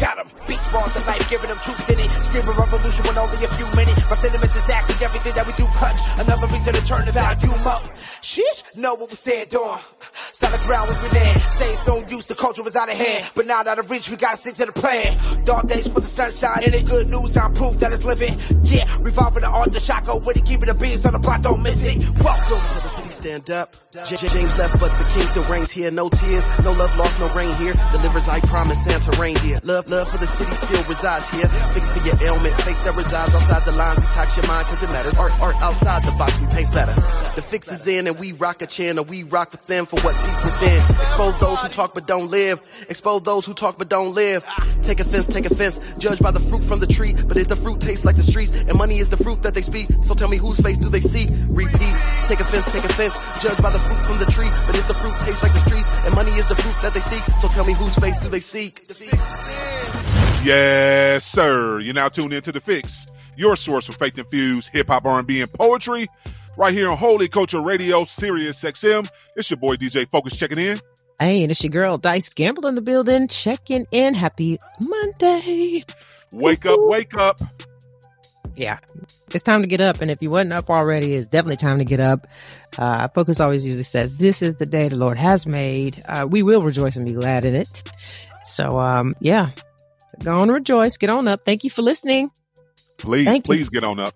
Got him. Beats, bars, and life, giving them truth in it. Screaming revolution with only a few minutes. My sentiments exactly everything that we do clutch. Another reason to turn the volume up. Sheesh, know what we stand on. Solid ground we land. Say it's no use, the culture is out of hand. But now out of reach, we gotta stick to the plan. Dark days put the sunshine in it. Good news, I'm proof that it's living. Yeah, revolving the art, the shot go with it. Keeping the beats on the block, don't miss it. Welcome to the city, stand up. James left, but the king still reigns here. No tears, no love lost, no rain here. Delivers, I promise, Santa reindeer. Love, love for the city still resides here. Fix for your ailment, fakes that resides outside the lines. Detox your mind, cause it matters. Art, art outside the box, we pace better. The fix is in, and we rock a channel. We rock with them for what's deep within. Expose those who talk but don't live. Expose those who talk but don't live. Take offense, take offense. Judge by the fruit from the tree. But if the fruit tastes like the streets, and money is the fruit that they speak, so tell me whose face do they see? Repeat. Take offense, take offense. Judge by the fruit from the tree. But if the fruit tastes like the streets, and money is the fruit that they seek, so tell me whose face do they seek? Yes, sir. You're now tuned into the Fix, your source for faith-infused hip hop, R&B, and poetry, right here on Holy Culture Radio, Sirius XM. It's your boy DJ Focus checking in. Hey, and it's your girl Dice Gamble in the building, checking in. Happy Monday. Wake up, wake up. Yeah, it's time to get up. And if you wasn't up already, it's definitely time to get up. Uh, Focus always usually says, This is the day the Lord has made. Uh, we will rejoice and be glad in it. So, um, yeah, go on and rejoice. Get on up. Thank you for listening. Please, Thank you. please get on up.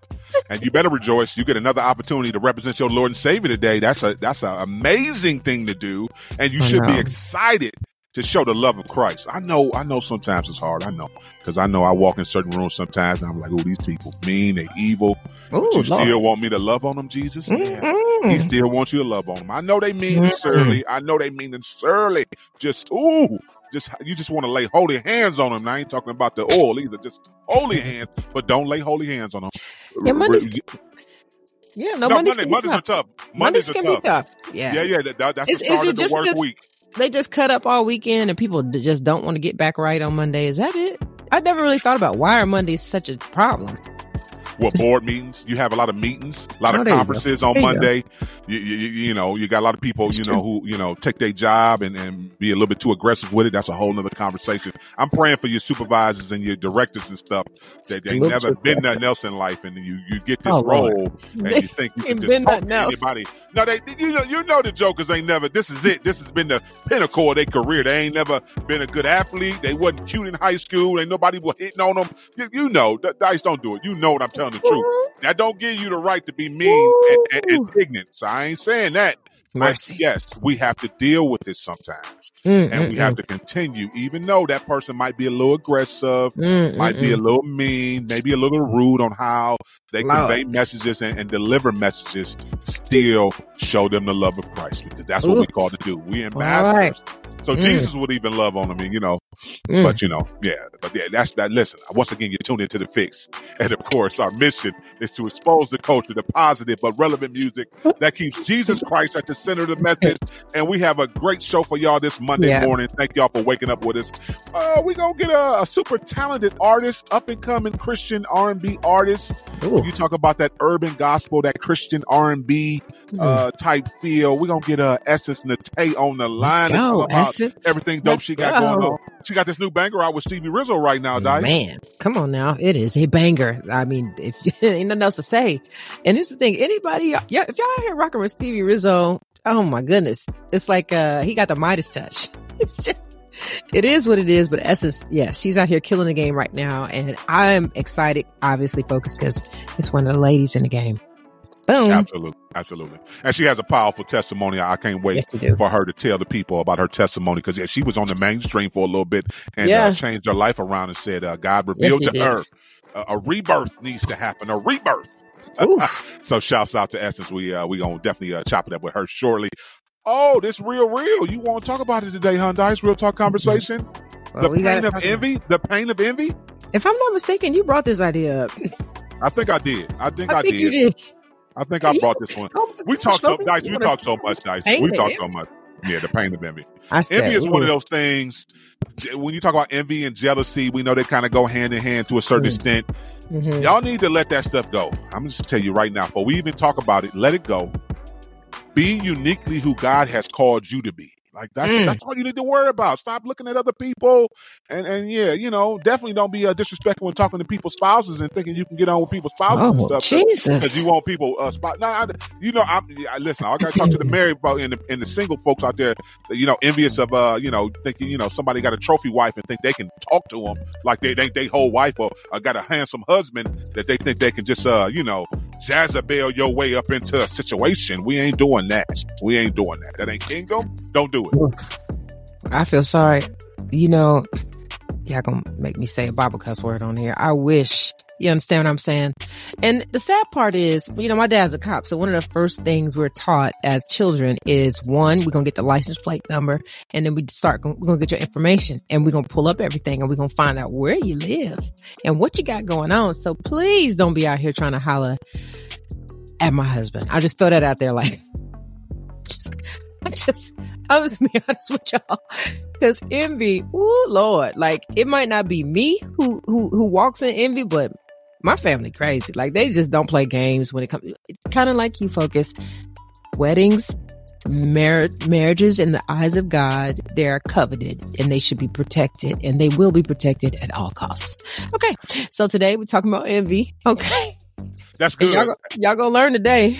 And you better rejoice. You get another opportunity to represent your Lord and Savior today. That's a that's an amazing thing to do. And you I should be excited to show the love of Christ. I know, I know sometimes it's hard. I know. Because I know I walk in certain rooms sometimes and I'm like, oh, these people mean, they evil. Ooh, you Lord. Mm-hmm. still want me to love on them, Jesus? Yeah. Mm-mm. He still wants you to love on them. I know they mean Mm-mm. surly. I know they mean and surly. Just ooh, just you just want to lay holy hands on them. And I ain't talking about the oil either. Just holy hands, but don't lay holy hands on them. Yeah, Mondays- Yeah, no, no, Mondays, Monday, can Mondays are tough. tough. Mondays Mondays, can are be tough. tough. Yeah. Yeah, yeah. That, that- that's Is- the is start it of the work this- week. They just cut up all weekend and people just don't want to get back right on Monday. Is that it? I never really thought about why are Mondays such a problem. What board meetings? You have a lot of meetings, a lot Oh, of there conferences on There. Monday. You, you, you know, you got a lot of people, you know, who you know take their job and, and be a little bit too aggressive with it. That's a whole nother conversation. I'm praying for your supervisors and your directors and stuff that they never been nothing else in life, and you you get this Oh, role Lord. and you think you can just talk to anybody. No, they you know you know the jokers ain't never. This is it. This has been the pinnacle of their career. They ain't never been a good athlete. They wasn't cute in high school. Ain't nobody was hitting on them. You, you know, Dice don't do it. You know what I'm telling the truth. That don't give you the right to be mean and, and, and ignorant. So I ain't saying that. But Mercy. yes, we have to deal with it sometimes, Mm, and we mm, have to continue, even though that person might be a little aggressive, mm, might mm, be a mm. little mean, maybe a little rude on how they Lord. convey messages and, and deliver messages. Still show them the love of Christ because that's what Ooh. we call to do. We All ambassadors. right. So Mm. Jesus would even love on them, and you know, Mm. but you know, yeah, but yeah, that's that. Listen, once again, you tune into the fix, and of course, our mission is to expose the culture to positive but relevant music that keeps Jesus Christ at the center of the message. And we have a great show for y'all this Monday Yeah. morning. Thank y'all for waking up with us. Uh, we gonna get a, a super talented artist, up and coming Christian R and B artist. Ooh. You talk about that urban gospel, that Christian R and B uh, type feel. We're gonna get uh, Essence Natay on the line. to go, everything dope she got going on. She got this new banger out with Stevie Rizzo right now, Dice. Man, come on now. It is a banger. I mean, if ain't nothing else to say. And here's the thing, anybody, yeah, if y'all out here rocking with Stevie Rizzo, oh my goodness. It's like, uh, he got the Midas touch. It's just, it is what it is. But Essence, yeah, she's out here killing the game right now. And I'm excited, obviously focused because it's one of the ladies in the game. Boom. Absolutely, absolutely. And she has a powerful testimony. I can't wait Yes, for her to tell the people about her testimony because yeah, she was on the mainstream for a little bit and Yeah. uh, changed her life around and said uh, God revealed Yes, to did. her uh, a rebirth needs to happen, a rebirth. So shouts out to Essence. We uh, we gonna definitely uh, chop it up with her shortly. Oh, this real, real. You want to talk about it today, huh, Dice? Real talk conversation. Well, the pain of envy. The pain of envy. If I'm not mistaken, you brought this idea up. I think I did. I think I, I think did. you did. I think I brought this one. We talked so Dice. We talk so much, Dice. We of talk envy. so much. Yeah, the pain of envy. I said, envy is one of those things. When you talk about envy and jealousy, we know they kind of go hand in hand to a certain Mm. extent. Mhm. Y'all need to let that stuff go. I'm just tell you right now, before we even talk about it, let it go. Be uniquely who God has called you to be. Like that's Mm. that's all you need to worry about. Stop looking at other people, and and yeah, you know, definitely don't be uh, disrespectful when talking to people's spouses and thinking you can get on with people's spouses and Oh, stuff. Jesus. because you want people uh, spot. No, I, you know, I'm I, listen. I got to talk to the married folk and the, and the single folks out there. You know, envious of uh, you know, thinking you know somebody got a trophy wife and think they can talk to them like they they they whole wife or uh, got a handsome husband that they think they can just uh you know Jezebel your way up into a situation. We ain't doing that. We ain't doing that. That ain't kingdom. Don't do it. I feel sorry. You know, y'all gonna make me say a Bible cuss word on here. I wish. You understand what I'm saying? And the sad part is, you know, my dad's a cop. So one of the first things we're taught as children is one, we're going to get the license plate number and then we start, we're going to get your information and we're going to pull up everything and we're going to find out where you live and what you got going on. So please don't be out here trying to holler at my husband. I just throw that out there like, I just, I was be honest with y'all. Cause envy, oh Lord, like it might not be me who, who, who walks in envy, but my family crazy. Like they just don't play games when it comes, it's kind of like you focus weddings, mar- marriages in the eyes of God, they are coveted and they should be protected and they will be protected at all costs. Okay. So today we're talking about envy. Okay. That's good. y'all, y'all gonna learn today.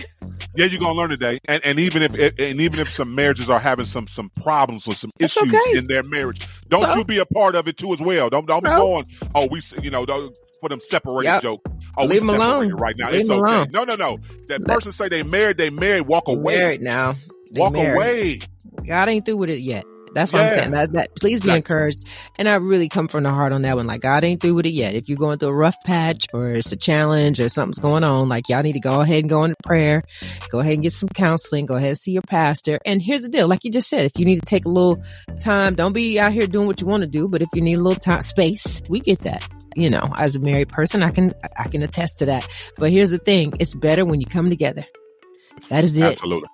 Yeah, you're gonna learn today, and and even if and even if some marriages are having some some problems or some That's issues okay. in their marriage, don't So? you be a part of it too as well. Don't don't be going. Oh, we you know don't, for them separated Yep. joke. Oh, Leave we 'em alone. right now. Leave it's okay. alone. No, no, no. That Let- person say they married. They married. Walk away. Married now. They Walk married. away. God ain't through with it yet. That's what I'm saying. That, that please be encouraged. And I really come from the heart on that one. Like God ain't through with it yet. If you're going through a rough patch or it's a challenge or something's going on, like y'all need to go ahead and go into prayer. Go ahead and get some counseling. Go ahead and see your pastor. And here's the deal. Like you just said, if you need to take a little time, don't be out here doing what you want to do. But if you need a little time, space, we get that. You know, as a married person, I can, I can attest to that. But here's the thing. It's better when you come together. That is it. Absolutely.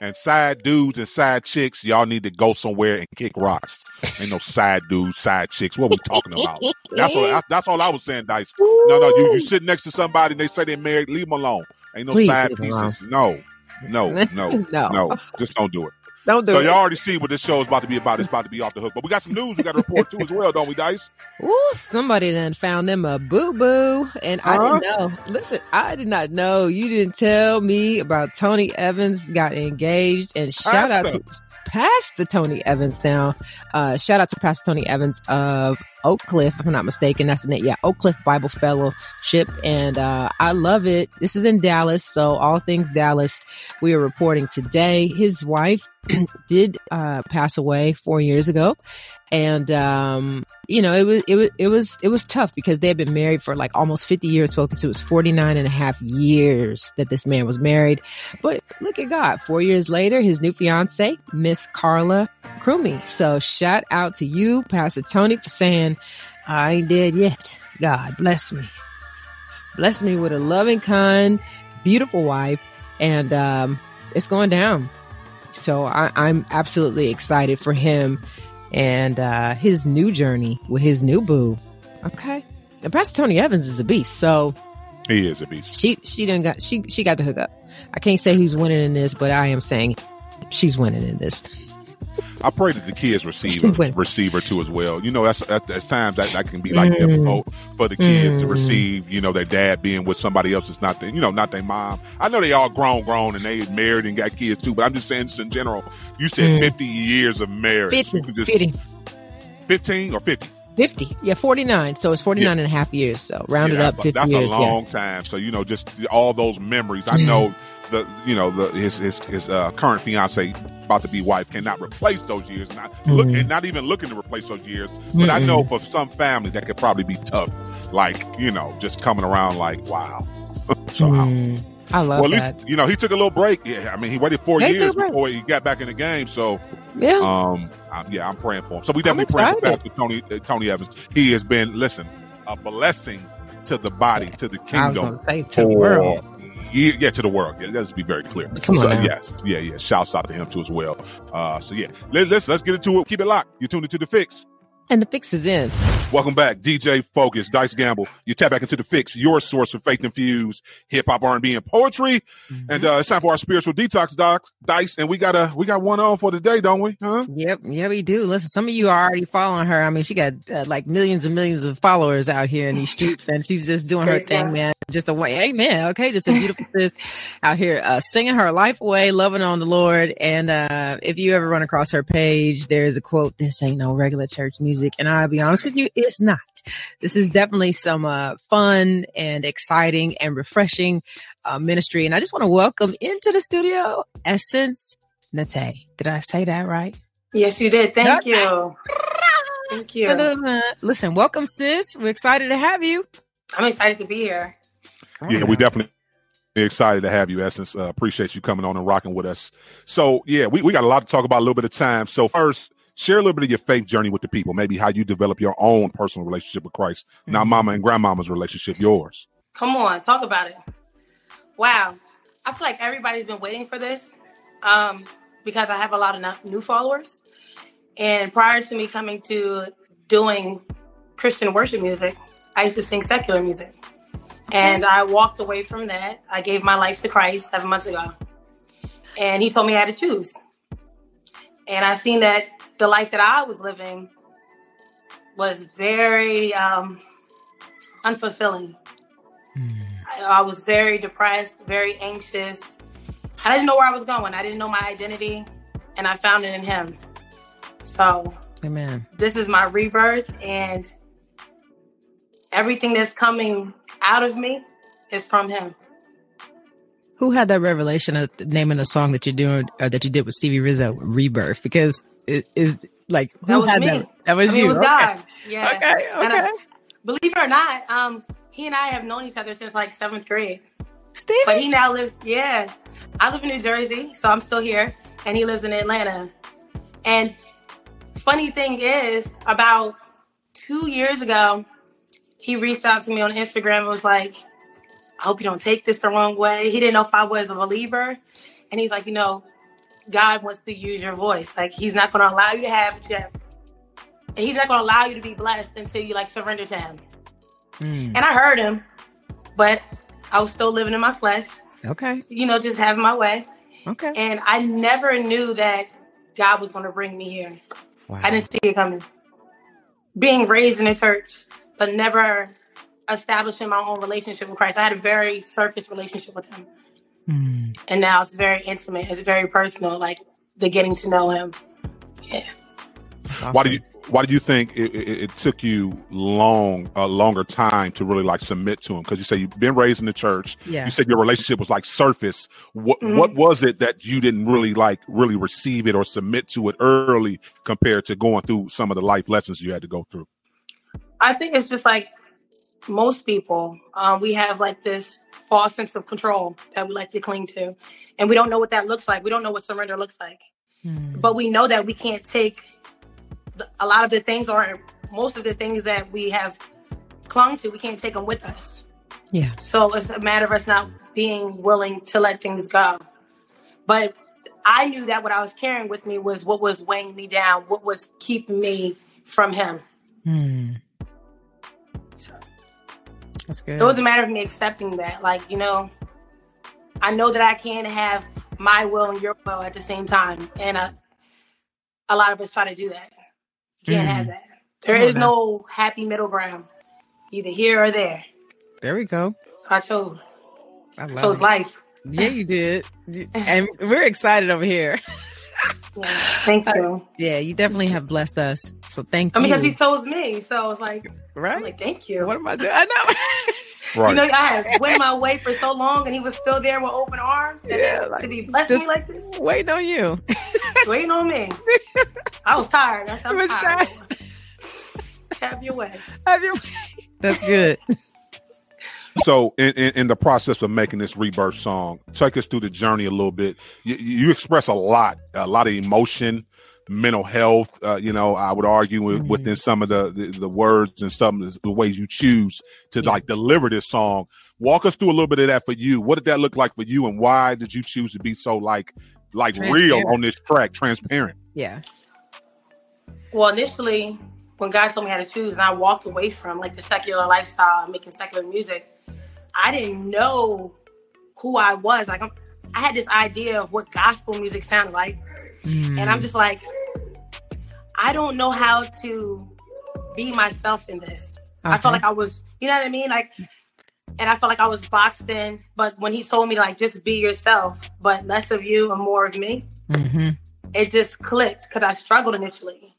And side dudes and side chicks, y'all need to go somewhere and kick rocks. Ain't no side dudes, side chicks. What we talking about? That's all. That's all I was saying, Dice. No, no. You you sit next to somebody and they say they're married. Leave them alone. Ain't no Please side leave 'em alone. pieces. No, no, no, No. no. Just don't do it. Don't do So it. y'all already see what this show is about to be about. It's about to be off the hook. But we got some news we got to report too as well, don't we, Dice? Ooh, somebody done found them a boo boo. And I Huh? didn't know. Listen, I did not know. You didn't tell me about Tony Evans got engaged. And shout out to Pastor Tony Evans now. Uh, shout out to Pastor Tony Evans of Oak Cliff, if I'm not mistaken. That's the name. Yeah, Oak Cliff Bible Fellowship. And uh, I love it. This is in Dallas. So all things Dallas, we are reporting today. His wife did uh, pass away four years ago and um you know it was it was it was it was tough because they had been married for like almost 50 years focus it was 49 and a half years that this man was married but look at god four years later his new fiance miss carla crummie so shout out to you pastor tony for saying i ain't dead yet god bless me bless me with a loving kind beautiful wife and um it's going down so I, i'm absolutely excited for him and uh his new journey with his new boo. Okay. And Pastor Tony Evans is a beast. So He is a beast. she she didn't got she she got the hookup. I can't say who's winning in this, but I am saying she's winning in this. I pray that the kids receive a, Wait. receive her too as well. You know, that's at, at times that, that can be like Mm. difficult for the kids to Mm. receive. You know, their dad being with somebody else that's not, the, you know, not their mom. I know they all grown, grown, and they married and got kids too. But I'm just saying, just in general, you said Mm. 50 years of marriage. 50, You just 50, 15 or 50. 50. Yeah, 49. So it's 49 and a half years. So rounded Yeah, up that's, 50 that's years. a long time. So you know, just all those memories. I Mm. know the you know the his his, his uh, current fiance about to be wife cannot replace those years. Not look Mhm. and not even looking to replace those years. But I Mm-mm. know for some family that could probably be tough. Like you know, just coming around like wow. so I- Mm. I love well, at least that. you know he took a little break. Yeah, I mean he waited four took years before he got back in the game. So Yeah. um, I, yeah, I'm praying for him. So we definitely praying for. Pastor Tony uh, Tony Evans. He has been listen a blessing to the body to the I kingdom to say to the world. Yeah, yeah, to the world. Yeah, let's be very clear. Come on so, now. yes, yeah, yeah. Shouts out to him too as well. Uh, so yeah, Let, let's let's get into it. Keep it locked. You're tuned into the fix. And the fix is in. Welcome back, DJ Focus, Dice Gamble. You tap back into the fix, your source for faith infused hip hop, R and B, and poetry. And uh, it's time for our spiritual detox, Doc Dice. And we got a we got one on for today, don't we? Huh? Yep, yeah, we do. Listen, some of you are already following her. I mean, she got uh, like millions and millions of followers out here in these streets, and she's just doing her thing, man. Just a way, amen. Okay, just a beautiful sis out here uh, singing her life away, loving on the Lord. And uh, if you ever run across her page, there's a quote: "This ain't no regular church music," and I'll be honest with you, it's not. This is definitely some uh, fun and exciting and refreshing uh, ministry. And I just want to welcome into the studio Essence Natay. Did I say that right? Yes, you did. Thank you. Thank you. Listen, welcome, sis. We're excited to have you. I'm excited to be here. Yeah, we definitely excited to have you, Essence. Uh, appreciate you coming on and rocking with us. So yeah, we, we got a lot to talk about, a little bit of time. So first, share a little bit of your faith journey with the people, maybe how you develop your own personal relationship with Christ. Now, Mhm. mama and grandmama's relationship, yours. Come on, talk about it. Wow. I feel like everybody's been waiting for this um, because I have a lot of new followers. And prior to me coming to doing Christian worship music, I used to sing secular music. And I walked away from that. I gave my life to Christ seven months ago. And he told me I had to choose. And I seen that the life that I was living was very um, unfulfilling. I, I was very depressed, very anxious. I didn't know where I was going. I didn't know my identity, and I found it in Him. So Amen. this is my rebirth, and everything that's coming out of me is from Him. Who had that revelation of naming the song that you're doing or that you did with Stevie Rizzo, Rebirth? Because it is like who That was had me. that? That was I mean, you. it was okay. God. Yeah. Okay. And I- believe it or not, um, he and I have known each other since like seventh grade. Stevie. But he now lives, yeah. I live in New Jersey, so I'm still here, and he lives in Atlanta. And funny thing is, about two years ago, he reached out to me on Instagram and was like, I hope you don't take this the wrong way. He didn't know if I was a believer. And he's like, you know, God wants to use your voice. Like, he's not going to allow you to have it yet. And he's not going to allow you to be blessed until you like surrender to him. Mm, And I heard him, but I was still living in my flesh, okay. you know, just having my way. Okay. And I never knew that God was going to bring me here. Wow. I didn't see it coming. Being raised in a church, but never establishing my own relationship with Christ. I had a very surface relationship with Him. Mm, And now it's very intimate, it's very personal, like the getting to know Him. Yeah. that's Why do you why do you think it, it, it took you long a longer time to really like submit to him? Because you say you've been raised in the church. Yeah. You said your relationship was like surface. What Mhm. what was it that you didn't really like really receive it or submit to it early compared to going through some of the life lessons you had to go through? I think it's just like most people, um, we have like this false sense of control that we like to cling to. And we don't know what that looks like. We don't know what surrender looks like. Mm, But we know that we can't take the, a lot of the things or most of the things that we have clung to, we can't take them with us. yeah. So it's a matter of us not being willing to let things go. But I knew that what I was carrying with me was what was weighing me down, what was keeping me from Him. Mm, So that's good. it was a matter of me accepting that. Like, you know, I know that I can't have my will and your will at the same time. And uh, a lot of us try to do that. You can't Mm. have that. There is now. no happy middle ground, either here or there. there we go. I chose. I chose it. life. Yeah, you did. And we're excited over here. Yeah. Thank you. Yeah, you definitely have blessed us. So thank I mean, you. because he chose me. So it's like, right? I'm like, thank you. what am I doing? I know. Right. You know, I had went my way for so long and he was still there with open arms. Yeah, like, to be blessing just- me like this, Waiting on you. waiting on me. I was tired. That's I'm You was tired. Have your way. Have your- way. That's good. So, in, in, in the process of making this rebirth song, take us through the journey a little bit. You, you express a lot, a lot of emotion, mental health. Uh, you know, I would argue with, Mhm. within some of the, the the words and some of the ways you choose to Yeah. like deliver this song. Walk us through a little bit of that for you. What did that look like for you, and why did you choose to be so like like real on this track, transparent? Yeah. Well, initially, when God told me how to choose, and I walked away from like the secular lifestyle, and making secular music, I didn't know who I was. Like, I'm, I had this idea of what gospel music sounded like, Mm. and I'm just like, I don't know how to be myself in this. I felt like I was, you know what I mean, like. And I felt like I was boxed in, but when he told me like just be yourself, but less of you and more of me, Mhm. it just clicked because I struggled initially.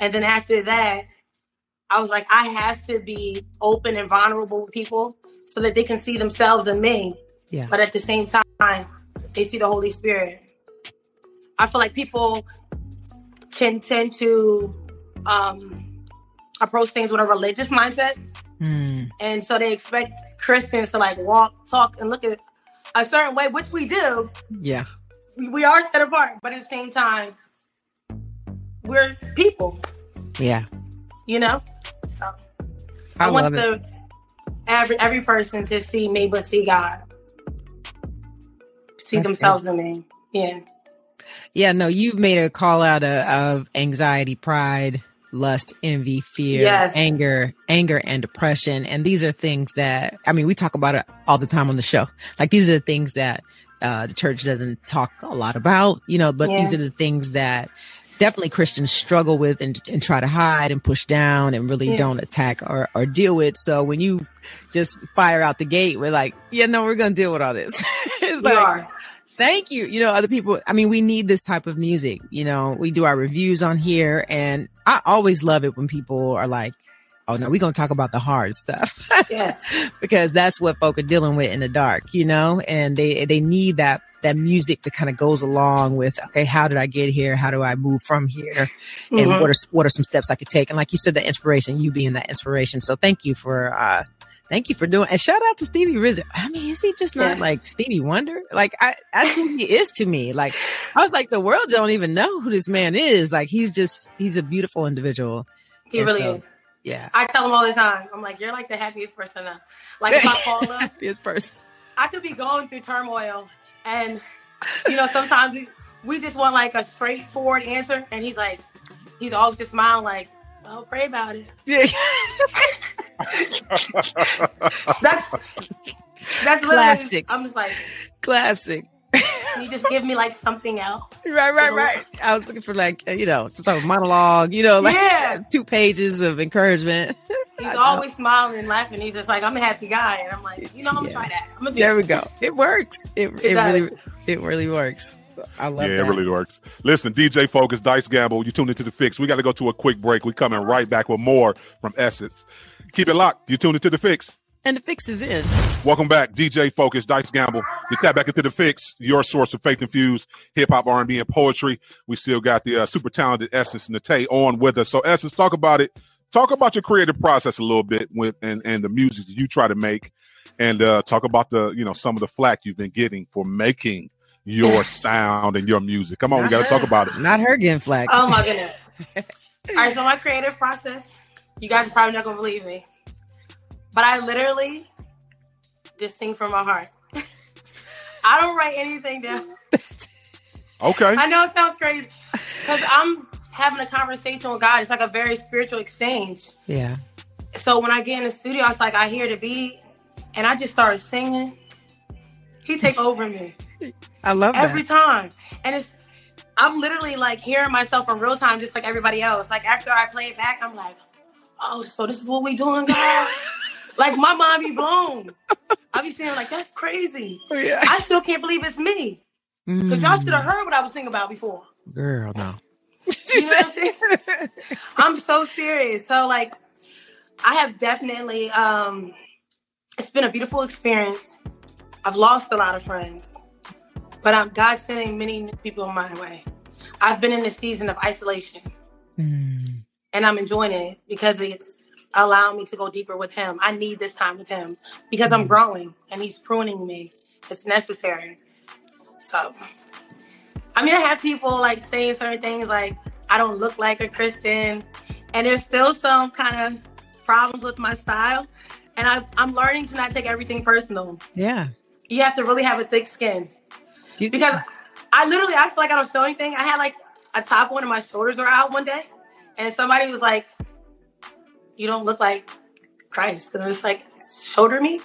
And then after that, I was like, I have to be open and vulnerable with people so that they can see themselves in me. Yeah. But at the same time, they see the Holy Spirit. I feel like people can tend to um, approach things with a religious mindset. Mm. And so they expect Christians to like walk, talk, and look at a certain way, which we do, Yeah. we we are set apart, but at the same time, we're people, Yeah. you know. So I, I, want it. the every every person to see me, but see God, see That's themselves in me. Yeah, Yeah, no, you've made a call out of, of anxiety, pride, lust, envy, fear, Yes. anger, anger, and depression. And these are things that, I mean, we talk about it all the time on the show. Like these are the things that uh, the church doesn't talk a lot about, you know, but these are the things that definitely Christians struggle with and, and try to hide and push down and really Yeah. don't attack or, or deal with. So when you just fire out the gate, we're like, yeah, no, we're going to deal with all this. it's we like, are. thank you you know other people i mean we need this type of music you know we do our reviews on here and i always love it when people are like oh no we're gonna talk about the hard stuff Yes, because that's what folk are dealing with in the dark you know and they they need that that music that kind of goes along with okay how did i get here how do i move from here and Mhm. what are what are some steps i could take and like you said the inspiration you being that inspiration so thank you for uh Thank you for doing and shout out to Stevie Rizzo. I mean, is he just not Yes. like Stevie Wonder? Like I that's who he is to me. Like I was like, the world don't even know who this man is. Like he's just he's a beautiful individual. he And really so- is. Yeah. I tell him all the time. I'm like, you're like the happiest person. Now. Like if I fall up, His person. I could be going through turmoil, and you know, sometimes we, we just want like a straightforward answer, and he's like, he's always just smiling, like, "Well, pray about it." Yeah. That's that's literally. Classic. I'm just like, Classic. Can you just give me like something else? Right, right, right. I was looking for like uh, you know some type of monologue. You know, like Yeah. two pages of encouragement. He's always smiling and laughing. He's just like, I'm a happy guy, and I'm like, you know, I'm gonna try that. I'm gonna do. There we go. It works. It it, It really it really works. I love it. yeah, that. it really works. Listen, DJ Focus, Dice Gamble, you tuned into the fix. We got to go to a quick break. we coming right back with more from Essence. Keep it locked. You tuned into the fix. And the fix is in. Welcome back, DJ Focus, Dice Gamble. You tap back into the fix, your source of faith infused hip hop, R and B, and poetry. We still got the uh, super talented Essence Natay on with us. So, Essence, talk about it. Talk about your creative process a little bit with and and the music that you try to make, and uh, talk about the you know some of the flack you've been getting for making your sound and your music. Come on, we got to talk about it. Not her getting flack. Oh my goodness. All right, so my creative process, you guys are probably not gonna believe me, but I literally just sing from my heart. I don't write anything down. Okay, I know it sounds crazy because I'm having a conversation with God. It's like a very spiritual exchange. Yeah. So when I get in the studio, I was like, I hear the beat, and I just started singing. He take over me I love every that. time, and it's I'm literally like hearing myself in real time, just like everybody else. Like after I play it back, I'm like, oh, so this is what we doing, God. like my mind be blown. I be saying like that's crazy. Yeah. I still can't believe it's me because y'all should have heard what I was singing about before. Mm, Girl, no. You know what I'm saying? I'm so serious. So like I have definitely um it's been a beautiful experience. I've lost a lot of friends. But I'm God sending many new people my way. I've been in a season of isolation Mm, and I'm enjoying it because it's allowing me to go deeper with him. I need this time with him because I'm mm-hmm. growing and he's pruning me. It's necessary. So I mean I have people like saying certain things like I don't look like a Christian and there's still some kind of problems with my style. And I, I'm learning to not take everything personal. Yeah. You have to really have a thick skin You- because I literally I feel like I don't show anything. I had like a top one and my shoulders are out one day, and somebody was like, "You don't look like Christ," and I was like, "Shoulder me."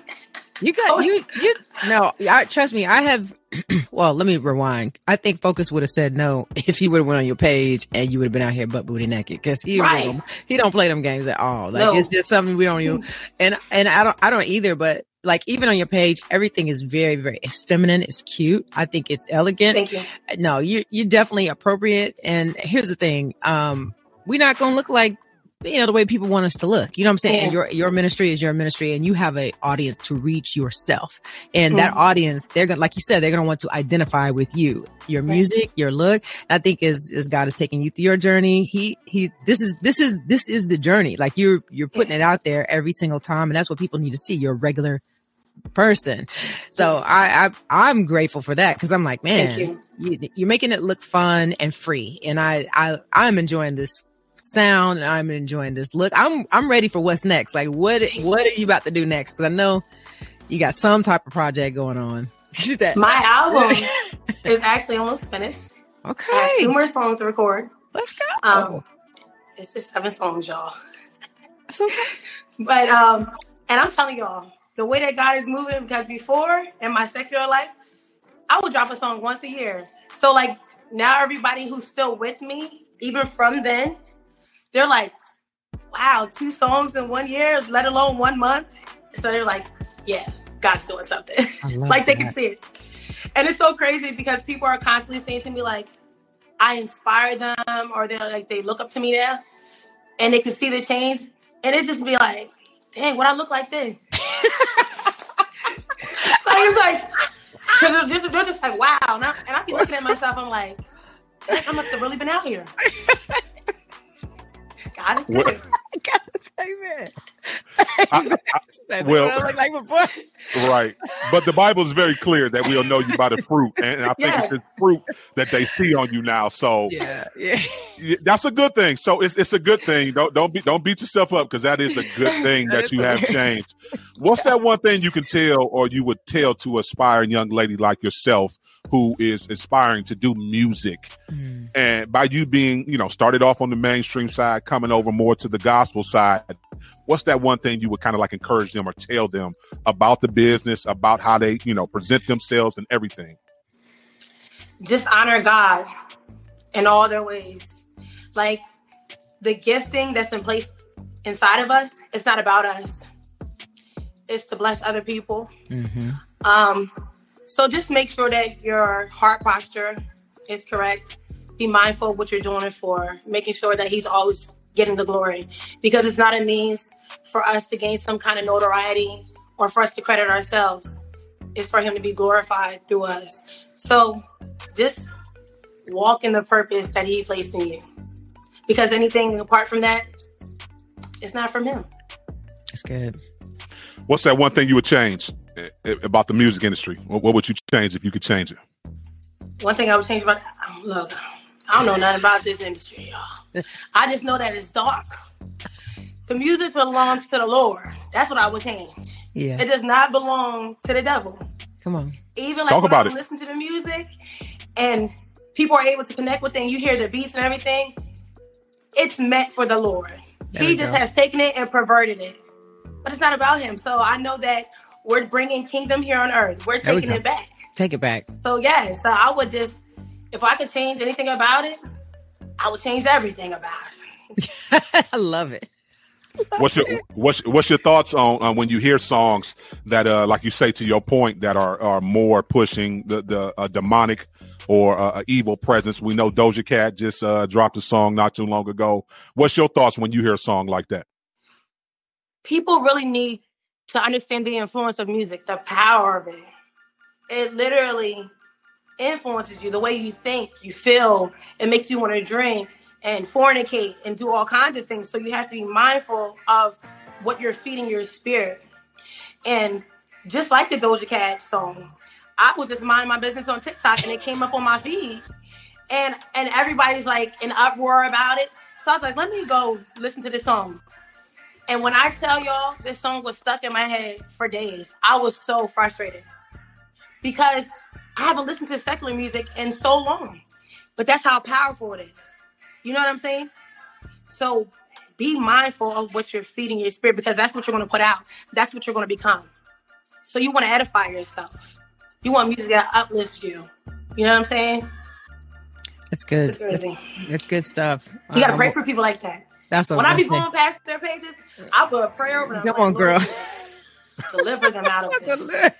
You got you you no. I trust me. I have. well, let me rewind. I think Focus would have said no if he would have went on your page and you would have been out here butt booty naked because he Right. don't- he don't play them games at all. Like No. it's just something we don't even. And and I don't I don't either. But like even on your page, everything is very very. It's feminine. It's cute. I think it's elegant. Thank you. no, you you're definitely appropriate. And here's the thing, um, we're not gonna look like you know the way people want us to look. You know what I'm saying? And your your ministry is your ministry, and you have a audience to reach yourself. And that Mhm. audience, they're gonna like you said, they're gonna want to identify with you, your Right. music, your look. I think as as God is taking you through your journey, he he this is this is this is the journey. Like you're you're putting it out there every single time, and that's what people need to see. You're a regular person. So I, I I'm grateful for that because I'm like, man, you. you're making it look fun and free, and I I I'm enjoying this sound and I'm enjoying this look. I'm I'm ready for what's next. Like what what are you about to do next? Because I know you got some type of project going on. That- My album is actually almost finished. I have two more songs to record. let's go. Um, it's just seven songs, y'all. But um, and I'm telling y'all, the way that God is moving, because before in my secular life, I would drop a song once a year. So like now everybody who's still with me, even from then, they're like, wow, two songs in one year, let alone one month. So they're like, yeah, God's doing something. Like they can see it. And it's so crazy because people are constantly saying to me like, I inspire them or they're like they look up to me now and they can see the change. And it just be like, dang, what I look like then. like it's like because they're just, they're just like, wow. And I, and I be looking at myself, I'm like, I must have really been out here. God What- good. I gotta say, man. I- well- I like before. Right. But the Bible is very clear that we'll know you by the fruit. And I think Yes. it's the fruit that they see on you now. So Yeah, yeah. that's a good thing. So it's it's a good thing. Don't don't be don't beat yourself up because that is a good thing That that, you have changed. What's that one thing you can tell or you would tell to aspiring young lady like yourself who is aspiring to do music? Mm. And by you being, you know, started off on the mainstream side, coming over more to the gospel side, what's that one thing you would kind of like encourage them or tell them about the business, about how they, you know, present themselves and everything? just honor God in all their ways. Like the gifting that's in place inside of us, it's not about us. It's to bless other people. Mm-hmm. Um, so just make sure that your heart posture is correct. Be mindful of what you're doing it for, making sure that he's always getting the glory. Because it's not a means for us to gain some kind of notoriety or for us to credit ourselves. It's for him to be glorified through us. So just walk in the purpose that he placed in you. Because anything apart from that, it's not from him. That's good. What's that one thing you would change eh, eh, about the music industry? What, what would you change if you could change it? One thing I would change about look, I don't know nothing about this industry, y'all. I just know that it's dark. The music belongs to the Lord. That's what I would change. Yeah. It does not belong to the devil. Come on. Even like Talk when about it. listen to the music and people are able to connect with it and you hear the beats and everything, it's meant for the Lord. There he just go. has taken it and perverted it. But it's not about him. So I know that we're bringing kingdom here on earth. We're There we taking it back. Take it back. So yeah, so I would just if I could change anything about it, I would change everything about it. I love it. What's your what's what's your thoughts on, on when you hear songs that, uh, like you say, to your point, that are are more pushing the the uh, demonic or uh, evil presence? We know Doja Cat just uh, dropped a song not too long ago. What's your thoughts when you hear a song like that? People really need to understand the influence of music, the power of it. It literally influences you, the way you think, you feel. It makes you want to drink and fornicate and do all kinds of things. So you have to be mindful of what you're feeding your spirit. And just like the Doja Cat song, I was just minding my business on TikTok and it came up on my feed. And and everybody's like in uproar about it. So I was like, let me go listen to this song. And when I tell y'all this song was stuck in my head for days, I was so frustrated because I haven't listened to secular music in so long. But that's how powerful it is. You know what I'm saying? So be mindful of what you're feeding your spirit because that's what you're going to put out. That's what you're going to become. So you want to edify yourself. You want music that uplifts you. You know what I'm saying? It's good. It's crazy. It's good stuff. You got to Um, pray for people like that. That's what When I be going past their pages, I put a prayer over them. Come like, on, girl. Deliver them out of this.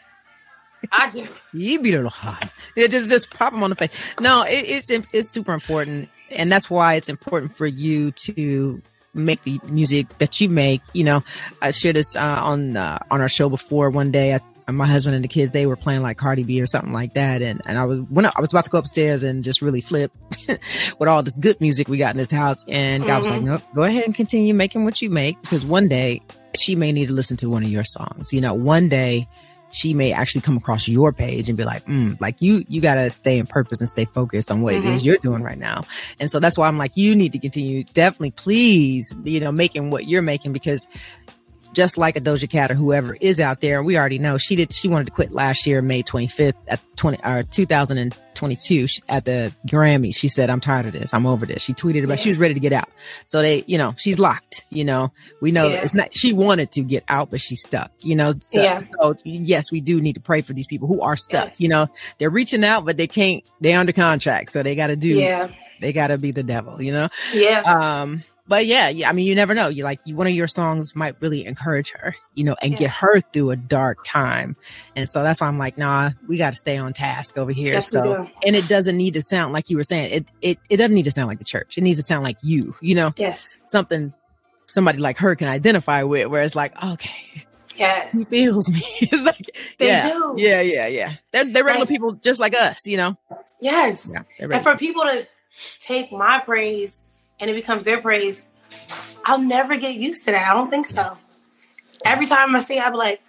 I do. You be a little hot. Yeah, just just pop them on the face. No, it, it's it's super important, and that's why it's important for you to make the music that you make. You know, I shared this uh, on uh, on our show before. One day, I, my husband and the kids they were playing like Cardi B or something like that, and and I was when I, I was about to go upstairs and just really flip with all this good music we got in this house, and God was like, Mhm. "No, go ahead and continue making what you make because one day she may need to listen to one of your songs. You know, one day." She may actually come across your page and be like, mm, like you, you got to stay in purpose and stay focused on what it is you're doing right now. And so that's why I'm like, you need to continue, definitely, please, you know, making what you're making because just like a Doja Cat or whoever is out there, we already know she did, she wanted to quit last year, May 25th at 20 or 2022 she- at the Grammy. She said, I'm tired of this. I'm over this. She tweeted about, she was ready to get out. So they, you know, she's locked, you know, we know Yeah. it's not, she wanted to get out, but she's stuck, you know, so, Yeah. so yes, we do need to pray for these people who are stuck, Yes. you know, they're reaching out, but they can't, they're under contract. So they got to do, Yeah. they got to be the devil, you know? Yeah. Um, but yeah, yeah, I mean, you never know. You like you, one of your songs might really encourage her, you know, and get her through a dark time. And so that's why I'm like, nah, we got to stay on task over here. Yes, so, and it doesn't need to sound like you were saying it, it, it doesn't need to sound like the church. It needs to sound like you, you know, yes. something somebody like her can identify with, where it's like, okay, Yes. he feels me. it's like, They yeah, do. yeah, yeah, yeah. They're, they're regular Like- people just like us, you know? Yes. Yeah. And for people to take my praise and it becomes their praise, I'll never get used to that. I don't think so. Every time I see I'll be like,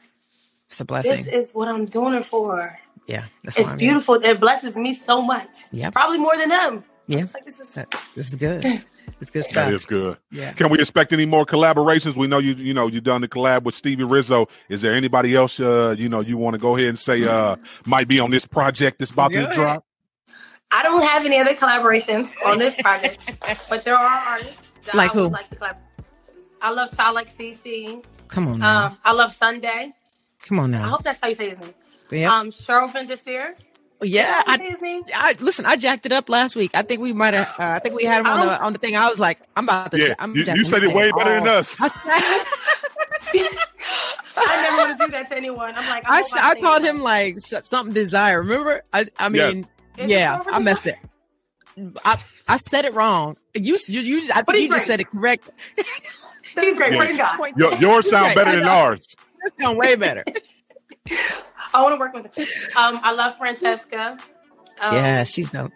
It's a blessing. this is what I'm doing it for. yeah. That's It's why I'm- beautiful. It blesses me so much. Yeah. Probably more than them. Yeah. It's like this is That- This is good. It's good stuff. That is good. Yeah. Can we expect any more collaborations? We know you, you know, you've done the collab with Stevie Rizzo. Is there anybody else, uh, you know, you want to go ahead and say, uh, might be on this project that's about Go to drop? I don't have any other collaborations on this project, but there are artists that Like I would who? like to collaborate. I love Child Like CC. Come on now. Um, I love Sunday. Come on now. I hope that's how you say his name. Yeah. Um, Cheryl Desir. yeah. I I, say his name. I listen. I jacked it up last week. I think we might have. Uh, I think we had him on the on the thing. I was like, I'm about to. Yeah, I'm you, you said it saying way better than us. I, I never want to do that to anyone. I'm like, I, I, hope s- I say called it him like something desire. Remember? I I Yes. Mean, Is yeah, I messed Desire? it. I I said it wrong. You you, you I think he's you just said it correct. He's great. Yeah. Praise God. Your, yours sound better than ours. That sound way better. I want to work with him. Um, I love Francesca. Um, yeah, she's dope.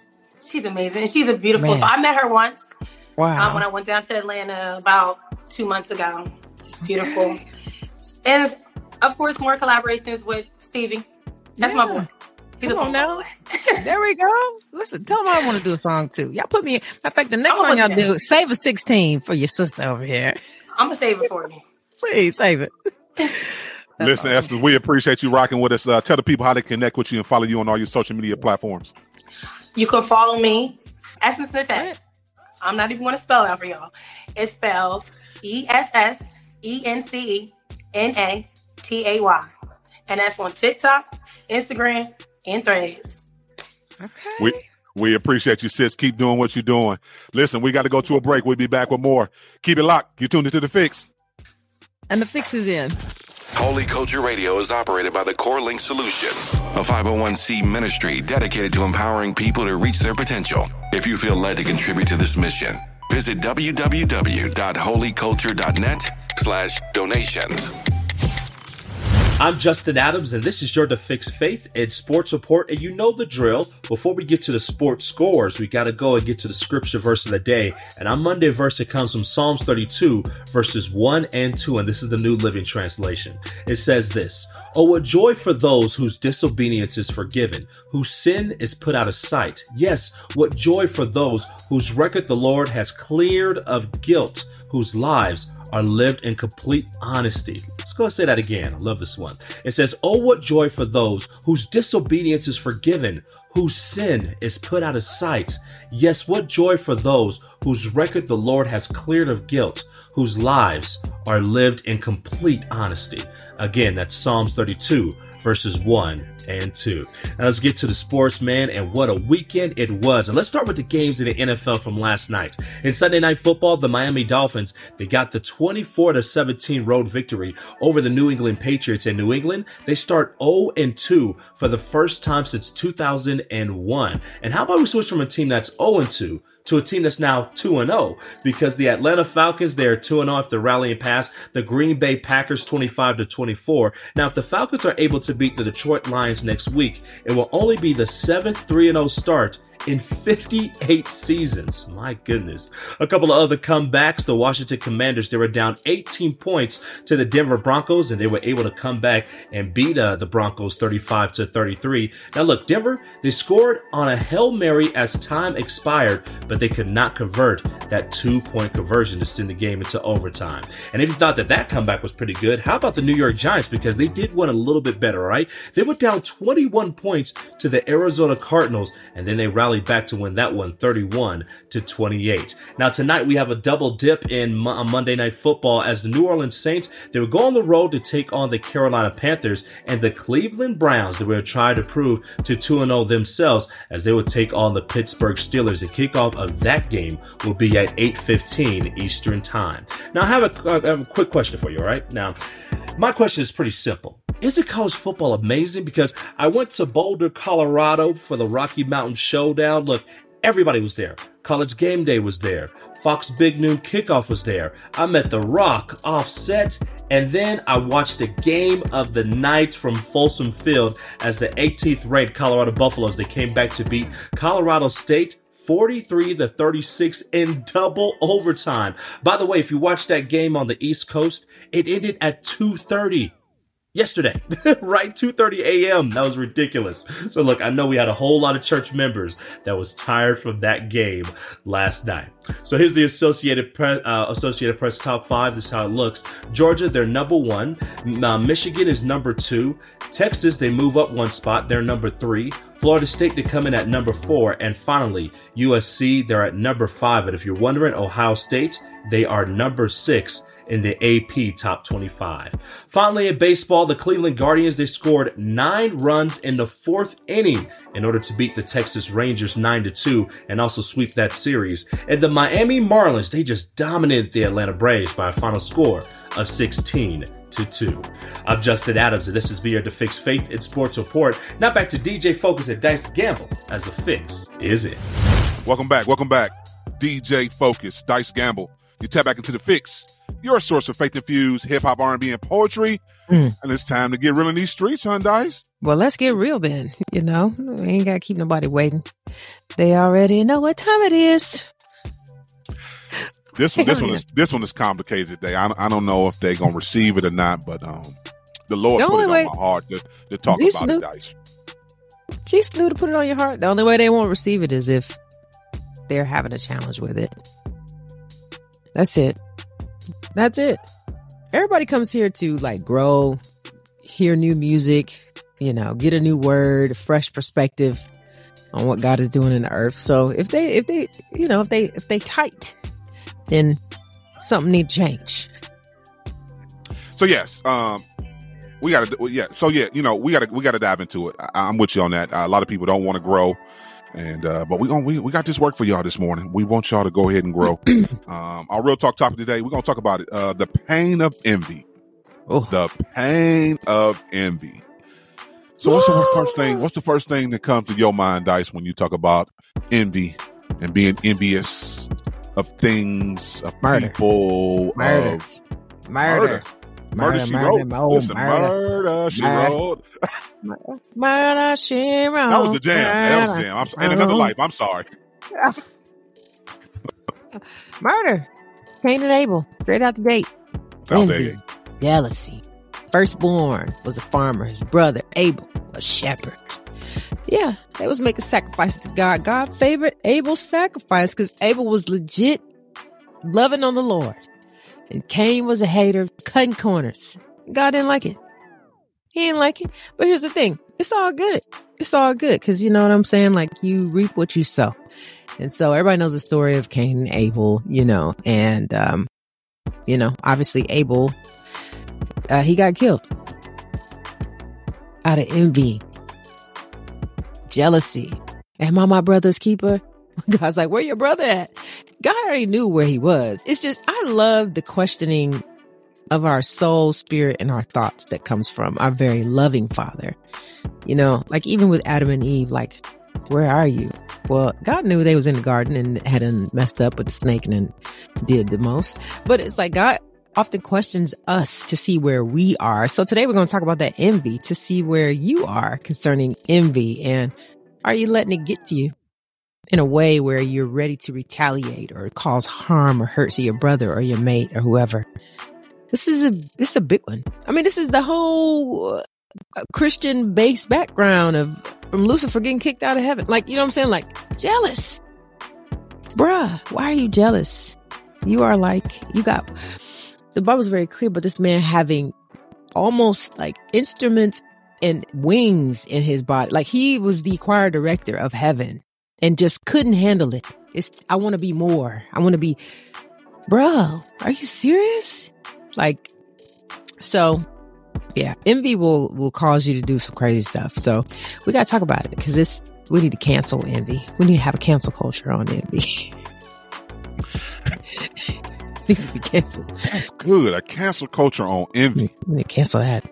she's amazing. She's a beautiful. Man. So I met her once Wow. um, when I went down to Atlanta about two months ago. She's beautiful. And of course, more collaborations with Stevie. That's my boy. He's Come a on phone now. call. There we go. Listen, tell them I want to do a song too. Y'all put me. Matter of fact, the next I'ma song y'all put you do, save a sixteen for your sister over here. I'm gonna save it for you. Please save it. That's Listen, awesome. Esther, we appreciate you rocking with us. Uh, tell the people how they connect with you and follow you on all your social media platforms. You can follow me, Essence Natay. I'm not even going to spell it out for y'all. It's spelled E S S E N C E N A T A Y. And that's on TikTok, Instagram, and Threads. Okay. We we appreciate you, sis. Keep doing what you're doing. Listen, we got to go to a break. We'll be back with more. Keep it locked. You tuned into the fix. and the fix is in. Holy Culture Radio is operated by the Core Link Solution, a 501c ministry dedicated to empowering people to reach their potential. If you feel led to contribute to this mission, visit www.holyculture.net slash donations. I'm Justin Adams, and this is your To Fix Faith and Sports Report. And you know the drill. Before we get to the sports scores, we got to go and get to the scripture verse of the day. And our Monday verse, it comes from Psalms 32, verses 1 and 2. And this is the New Living Translation. It says this Oh, what joy for those whose disobedience is forgiven, whose sin is put out of sight. Yes, what joy for those whose record the Lord has cleared of guilt, whose lives are lived in complete honesty. Let's go and say that again. I love this one. It says, Oh, what joy for those whose disobedience is forgiven, whose sin is put out of sight. Yes, what joy for those whose record the Lord has cleared of guilt, whose lives are lived in complete honesty. Again, that's Psalms 32, verses 1 and 2. Now let's get to the sports, man, and what a weekend it was. And let's start with the games in the NFL from last night. In Sunday Night Football, the Miami Dolphins, they got the 24 to 17 road victory over the New England Patriots in New England. They start 0 and 2 for the first time since 2001. And how about we switch from a team that's 0 and 2 to a team that's now 2 and 0 because the Atlanta Falcons they're 2 and 0 after rallying past the Green Bay Packers 25 to 24. Now if the Falcons are able to beat the Detroit Lions next week, it will only be the 7th 3 and 0 start in 58 seasons. My goodness. A couple of other comebacks. The Washington Commanders, they were down 18 points to the Denver Broncos and they were able to come back and beat uh, the Broncos 35 to 33. Now look, Denver, they scored on a Hail Mary as time expired, but they could not convert that two point conversion to send the game into overtime. And if you thought that that comeback was pretty good, how about the New York Giants? Because they did one a little bit better, right? They went down 21 points to the Arizona Cardinals and then they rallied back to win that one 31 to 28. Now tonight we have a double dip in Mo- uh, Monday Night Football as the New Orleans Saints they will go on the road to take on the Carolina Panthers and the Cleveland Browns that will try to prove to 2 0 themselves as they would take on the Pittsburgh Steelers. The kickoff of that game will be at 8:15 Eastern Time. Now I have a, I have a quick question for you. All right, now my question is pretty simple. Isn't college football amazing? Because I went to Boulder, Colorado for the Rocky Mountain Showdown. Look, everybody was there. College Game Day was there. Fox Big Noon Kickoff was there. I met The Rock, Offset, and then I watched the game of the night from Folsom Field as the 18th ranked Colorado Buffaloes they came back to beat Colorado State 43 to 36 in double overtime. By the way, if you watch that game on the East Coast, it ended at 2:30 yesterday, right? 2:30 a.m. That was ridiculous. So look, I know we had a whole lot of church members that was tired from that game last night. So here's the Associated Press, uh, Associated Press top five. This is how it looks. Georgia, they're number one. Uh, Michigan is number two. Texas, they move up one spot. They're number three. Florida State, they come in at number four. And finally, USC, they're at number five. And if you're wondering, Ohio State, they are number six in the AP Top 25. Finally, in baseball, the Cleveland Guardians, they scored nine runs in the fourth inning in order to beat the Texas Rangers 9 to 2 and also sweep that series. And the Miami Marlins, they just dominated the Atlanta Braves by a final score of 16 to 2. I'm Justin Adams, and this is Be to Fix Faith in Sports Report. Now back to DJ Focus at Dice Gamble as the fix is it. Welcome back. Welcome back. DJ Focus, Dice Gamble. You tap back into the fix, your source of faith-infused hip-hop, R&B, and poetry. Mm. And it's time to get real in these streets, huh, Dice? Well, let's get real then. You know, we ain't got to keep nobody waiting. They already know what time it is. This one, this one is this one is complicated today. I, I don't know if they're gonna receive it or not, but um, the Lord The put it only on my heart to, to talk about new- it, Dice. She's new to put it on your heart. The only way they won't receive it is if they're having a challenge with it. That's it. That's it. Everybody comes here to like grow, hear new music, you know, get a new word, fresh perspective on what God is doing in the earth. So if they, if they, you know, if they, if they tight, then something need change. So yes, um, we got to yeah. So yeah, you know, we got to we got to dive into it. I, I'm with you on that. Uh, a lot of people don't want to grow, and uh, but we going we we got this work for y'all this morning. We want y'all to go ahead and grow. um, our real talk topic today, we're gonna talk about it. Uh, the pain of envy. Oh. The pain of envy. So what's the first thing? What's the first thing that comes to your mind, Dice, when you talk about envy and being envious of things, of Murder. people, Murder. of Murder. Murder, she murder, wrote. murder, Listen, murder. murder, she Murder. wrote. Murder, she wrote. That was a jam. That was a jam. I'm, and another life. I'm sorry. Murder. Cain and Abel. Straight out the gate. Oh, Envy. Jealousy. Firstborn was a farmer. His brother, Abel, a shepherd. Yeah, they was making sacrifices to God. God favored Abel's sacrifice because Abel was legit loving on the Lord. And Cain was a hater, cutting corners. God didn't like it. He didn't like it. But here's the thing. It's all good. It's all good. Cause you know what I'm saying? Like you reap what you sow. And so everybody knows the story of Cain and Abel, you know, and, um, you know, obviously Abel, uh, he got killed out of envy, jealousy. Am I my brother's keeper? God's like, where your brother at? God already knew where he was. It's just, I love the questioning of our soul, spirit, and our thoughts that comes from our very loving father. You know, like even with Adam and Eve, like, where are you? Well, God knew they was in the garden and hadn't messed up with the snake and did the most. But it's like God often questions us to see where we are. So today we're going to talk about that envy to see where you are concerning envy and are you letting it get to you? In a way where you're ready to retaliate or cause harm or hurt to your brother or your mate or whoever. This is a this is a big one. I mean, this is the whole uh, Christian based background of from Lucifer getting kicked out of heaven. Like, you know what I'm saying? Like jealous. Bruh, why are you jealous? You are like you got the Bible's very clear, but this man having almost like instruments and wings in his body. Like he was the choir director of heaven and just couldn't handle it. It's, I want to be more. I want to be, bro, are you serious? Like, so yeah, envy will, will cause you to do some crazy stuff. So we got to talk about it because this, we need to cancel envy. We need to have a cancel culture on envy. needs to be canceled. That's good. A cancel culture on envy. We need to cancel that.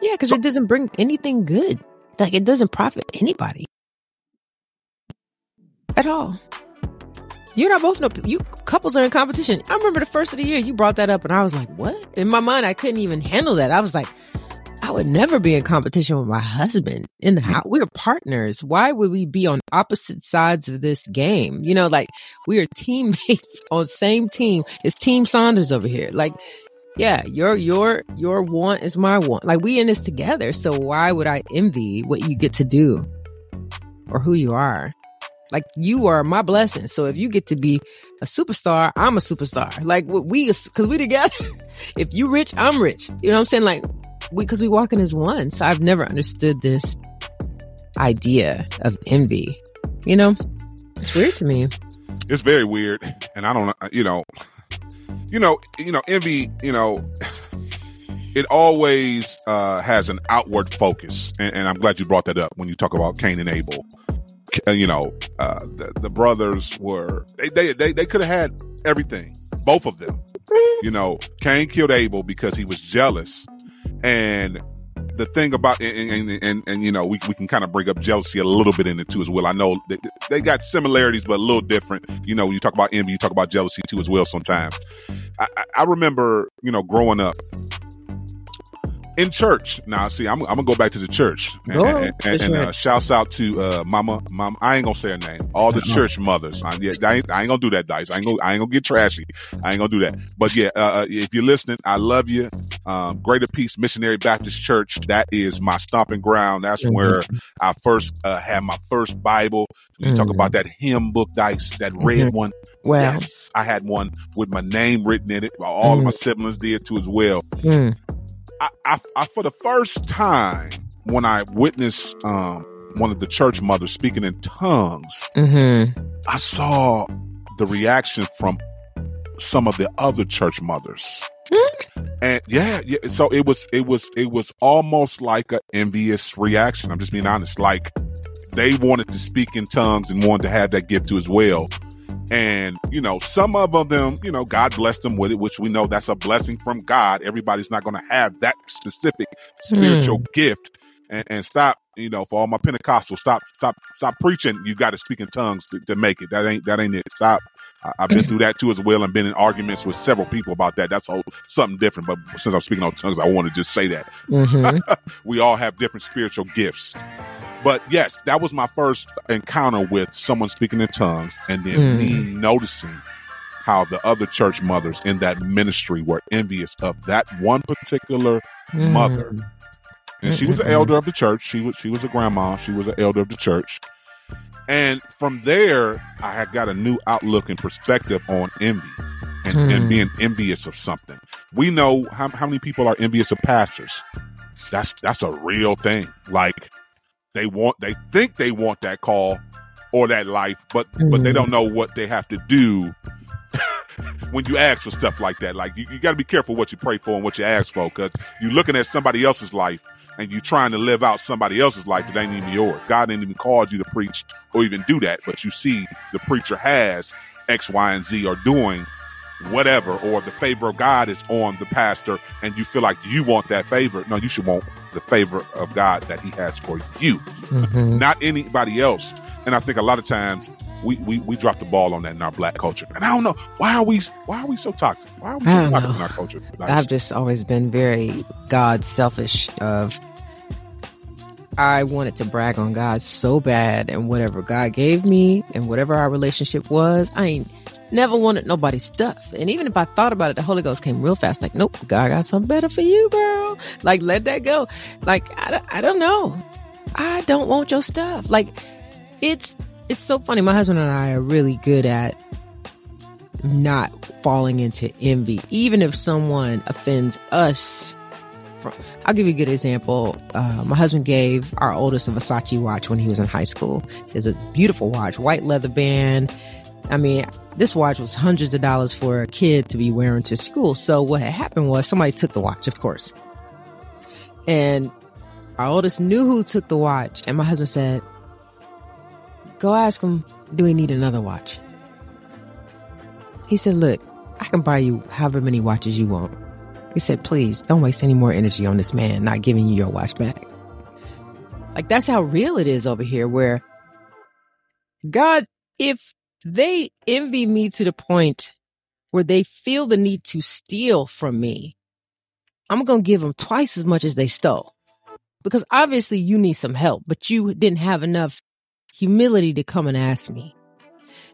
Yeah, because so, it doesn't bring anything good. Like it doesn't profit anybody at all. You and I both know you couples are in competition. I remember the first of the year you brought that up and I was like, what? In my mind, I couldn't even handle that. I was like, I would never be in competition with my husband in the house. We are partners. Why would we be on opposite sides of this game? You know, like we are teammates on the same team. It's Team Saunders over here. Like, yeah, your your your want is my want. Like we in this together. So why would I envy what you get to do or who you are? Like you are my blessing. So if you get to be a superstar, I'm a superstar. Like we, cause we together. if you rich, I'm rich. You know what I'm saying? Like we, cause we walking as one. So I've never understood this idea of envy. You know, it's weird to me. It's very weird. And I don't, you know, you know, you know, envy, you know, it always uh, has an outward focus. And, and I'm glad you brought that up when you talk about Cain and Abel. Uh, you know, uh, the, the, brothers were they they they, they could have had everything, both of them. You know, Cain killed Abel because he was jealous, and the thing about and and, and, and you know we, we can kind of bring up jealousy a little bit in it too as well. I know they, they got similarities, but a little different. You know, when you talk about envy, you talk about jealousy too as well. Sometimes, I, I remember you know growing up in church. Now, see, I'm, I'm gonna go back to the church and, and, and, and uh, shouts out to uh, Mama, Mama. I ain't gonna say her name. All the uh-huh. church mothers. I, yeah, I, ain't, I ain't gonna do that, Dice. I ain't gonna, I ain't gonna get trashy. I ain't gonna do that. But yeah, uh, uh, if you're listening, I love you. Um, Greater Peace Missionary Baptist Church. That is my stomping ground. That's mm-hmm. where I first uh, had my first Bible. You mm-hmm. talk about that hymn book, Dice, that red mm-hmm. one. Well, yes, I had one with my name written in it. All of my mm. siblings did too as well. I, I, I, for the first time when I witnessed um, one of the church mothers speaking in tongues, mm-hmm. I saw the reaction from some of the other church mothers. Hmm? and yeah, yeah, so it was it was it was almost like an envious reaction. I'm just being honest. Like they wanted to speak in tongues and wanted to have that gift too as well. And, you know, some of them, you know, God blessed them with it, which we know that's a blessing from God. Everybody's not going to have that specific spiritual mm. gift. And, and, stop, you know, for all my Pentecostals, stop, stop, stop preaching. You got to speak in tongues to, to, make it. That ain't, that ain't it. Stop. I, have been through that too as well and been in arguments with several people about that. That's whole, something different. But since I'm speaking on tongues, I want to just say that mm-hmm. we all have different spiritual gifts. But yes, that was my first encounter with someone speaking in tongues and then mm. me noticing how the other church mothers in that ministry were envious of that one particular mm. mother. And she was an elder of the church. She was she was a grandma. She was an elder of the church. And from there, I had got a new outlook and perspective on envy. and, and being envious of something. We know how, how many people are envious of pastors. That's that's a real thing. Like they want, they think they want that call or that life, but but they mm. don't know what they have to do when you ask for stuff like that. Like you, you got to be careful what you pray for and what you ask for, because you're looking at somebody else's life and you're trying to live out somebody else's life that ain't even yours. God ain't even called you to preach or even do that, but you see the preacher has X, Y, and Z are doing whatever, or the favor of God is on the pastor, and you feel like you want that favor. No, you should want the favor of God that He has for you, Mhm. not anybody else. And I think a lot of times we, we we drop the ball on that in our black culture. And I don't know why are we why are we so toxic? Why are we so toxic know. in our culture? I've just always been very God selfish of I wanted to brag on God so bad and whatever God gave me and whatever our relationship was, I ain't never wanted nobody's stuff. And even if I thought about it, the Holy Ghost came real fast. Like, nope, God got something better for you, girl. Like, let that go. Like, I, don't- I don't know. I don't want your stuff. Like, it's, it's so funny. My husband and I are really good at not falling into envy, even if someone offends us. From, I'll give you a good example. Uh, my husband gave our oldest a Versace watch when he was in high school. It's a beautiful watch, white leather band. I mean, this watch was hundreds of dollars for a kid to be wearing to school. So what had happened was somebody took the watch, of course. And our oldest knew who took the watch. And my husband said, go ask him, do we need another watch? He said, look, I can buy you however many watches you want. He said, please don't waste any more energy on this man not giving you your watch back. Like that's how real it is over here where God, if they envy me to the point where they feel the need to steal from me, I'm going to give them twice as much as they stole. Because obviously you need some help, but you didn't have enough humility to come and ask me.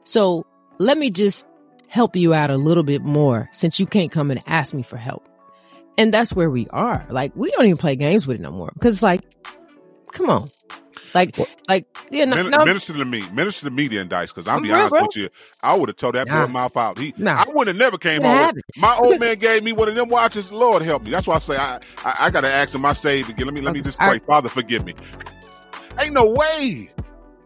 So let me just help you out a little bit more since you can't come and ask me for help. And that's where we are. Like, we don't even play games with it no more because, it's like, come on. Like, like, yeah, no, Min- no, minister to me, minister to me, then Dice, because I'll be real, honest bro. with you, I would have told that Nah. boy mouth out. He, Nah. I would have never came home. have With, it. my old man gave me one of them watches. Lord help me. That's why I say I, I, I got to ask him my save again. Let me, let me just I- pray. Father, forgive me. Ain't no way.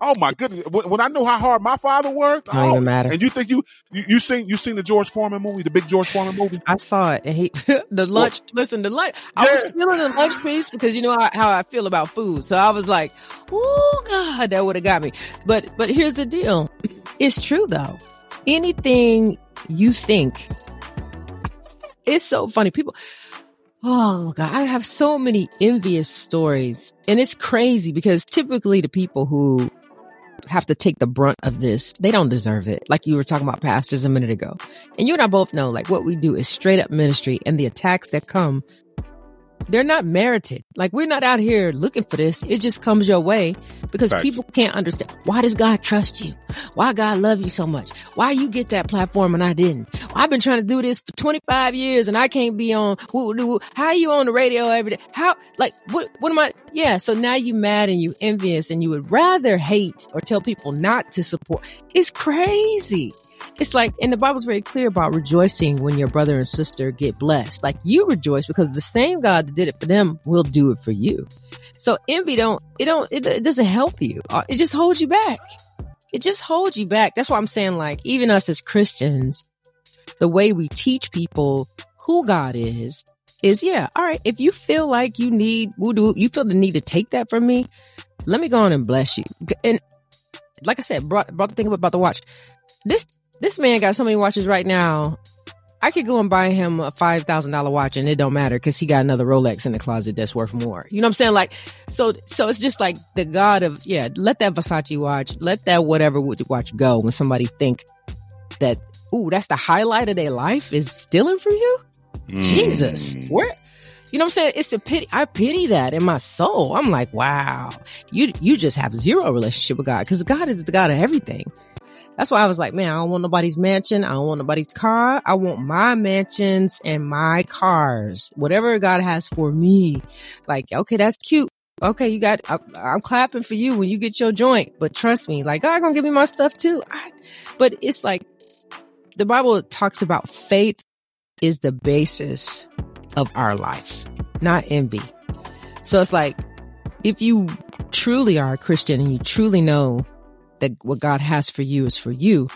Oh my goodness! When, when I knew how hard my father worked, Don't oh, even matter. And you think you, you you seen you seen the George Foreman movie, the big George Foreman movie? I saw it. And he, the lunch, listen, the lunch, I was Yeah. feeling the lunch piece because you know how, how I feel about food. So I was like, oh God, that would have got me. But, but here's the deal. It's true though. Anything you think, it's so funny. People, Oh God, I have so many envious stories and it's crazy because typically the people who have to take the brunt of this, they don't deserve it. Like you were talking about pastors a minute ago. And you and I both know like what we do is straight up ministry and the attacks that come, they're not merited. Like we're not out here looking for this. It just comes your way because people can't understand. Why does God trust you? Why God love you so much? Why you get that platform and I didn't? I've been trying to do this for 25 years and I can't be on, how are you on the radio every day? How, like, what, what am I? Yeah. So now you mad and you envious and you would rather hate or tell people not to support. It's crazy. It's like, and the Bible's very clear about rejoicing when your brother and sister get blessed. Like you rejoice because the same God that did it for them will do it for you. So envy don't, it don't, it, it doesn't help you. Uh, It just holds you back. It just holds you back. That's why I'm saying like, even us as Christians, the way we teach people who God is, is yeah, all right. If you feel like you need, you feel the need to take that from me, let me go on and bless you. And like I said, brought, brought the thing up about the watch. This, this man got so many watches right now. I could go and buy him a five thousand dollar watch and it don't matter because he got another Rolex in the closet that's worth more. You know what I'm saying? Like, so so it's just like the God of yeah. Let that Versace watch, let that whatever watch go when somebody think that ooh that's the highlight of their life is stealing from you. Jesus, Mm. where? You know what I'm saying? It's a pity. I pity that in my soul. I'm like, wow, you you just have zero relationship with God because God is the God of everything. That's why I was like, man, I don't want nobody's mansion. I don't want nobody's car. I want my mansions and my cars, whatever God has for me. Like, okay, that's cute. Okay, you got, I, I'm clapping for you when you get your joint, but trust me, like, God gonna give me my stuff too. I, but it's like, the Bible talks about faith is the basis of our life, not envy. So it's like, if you truly are a Christian and you truly know that what God has for you is for you,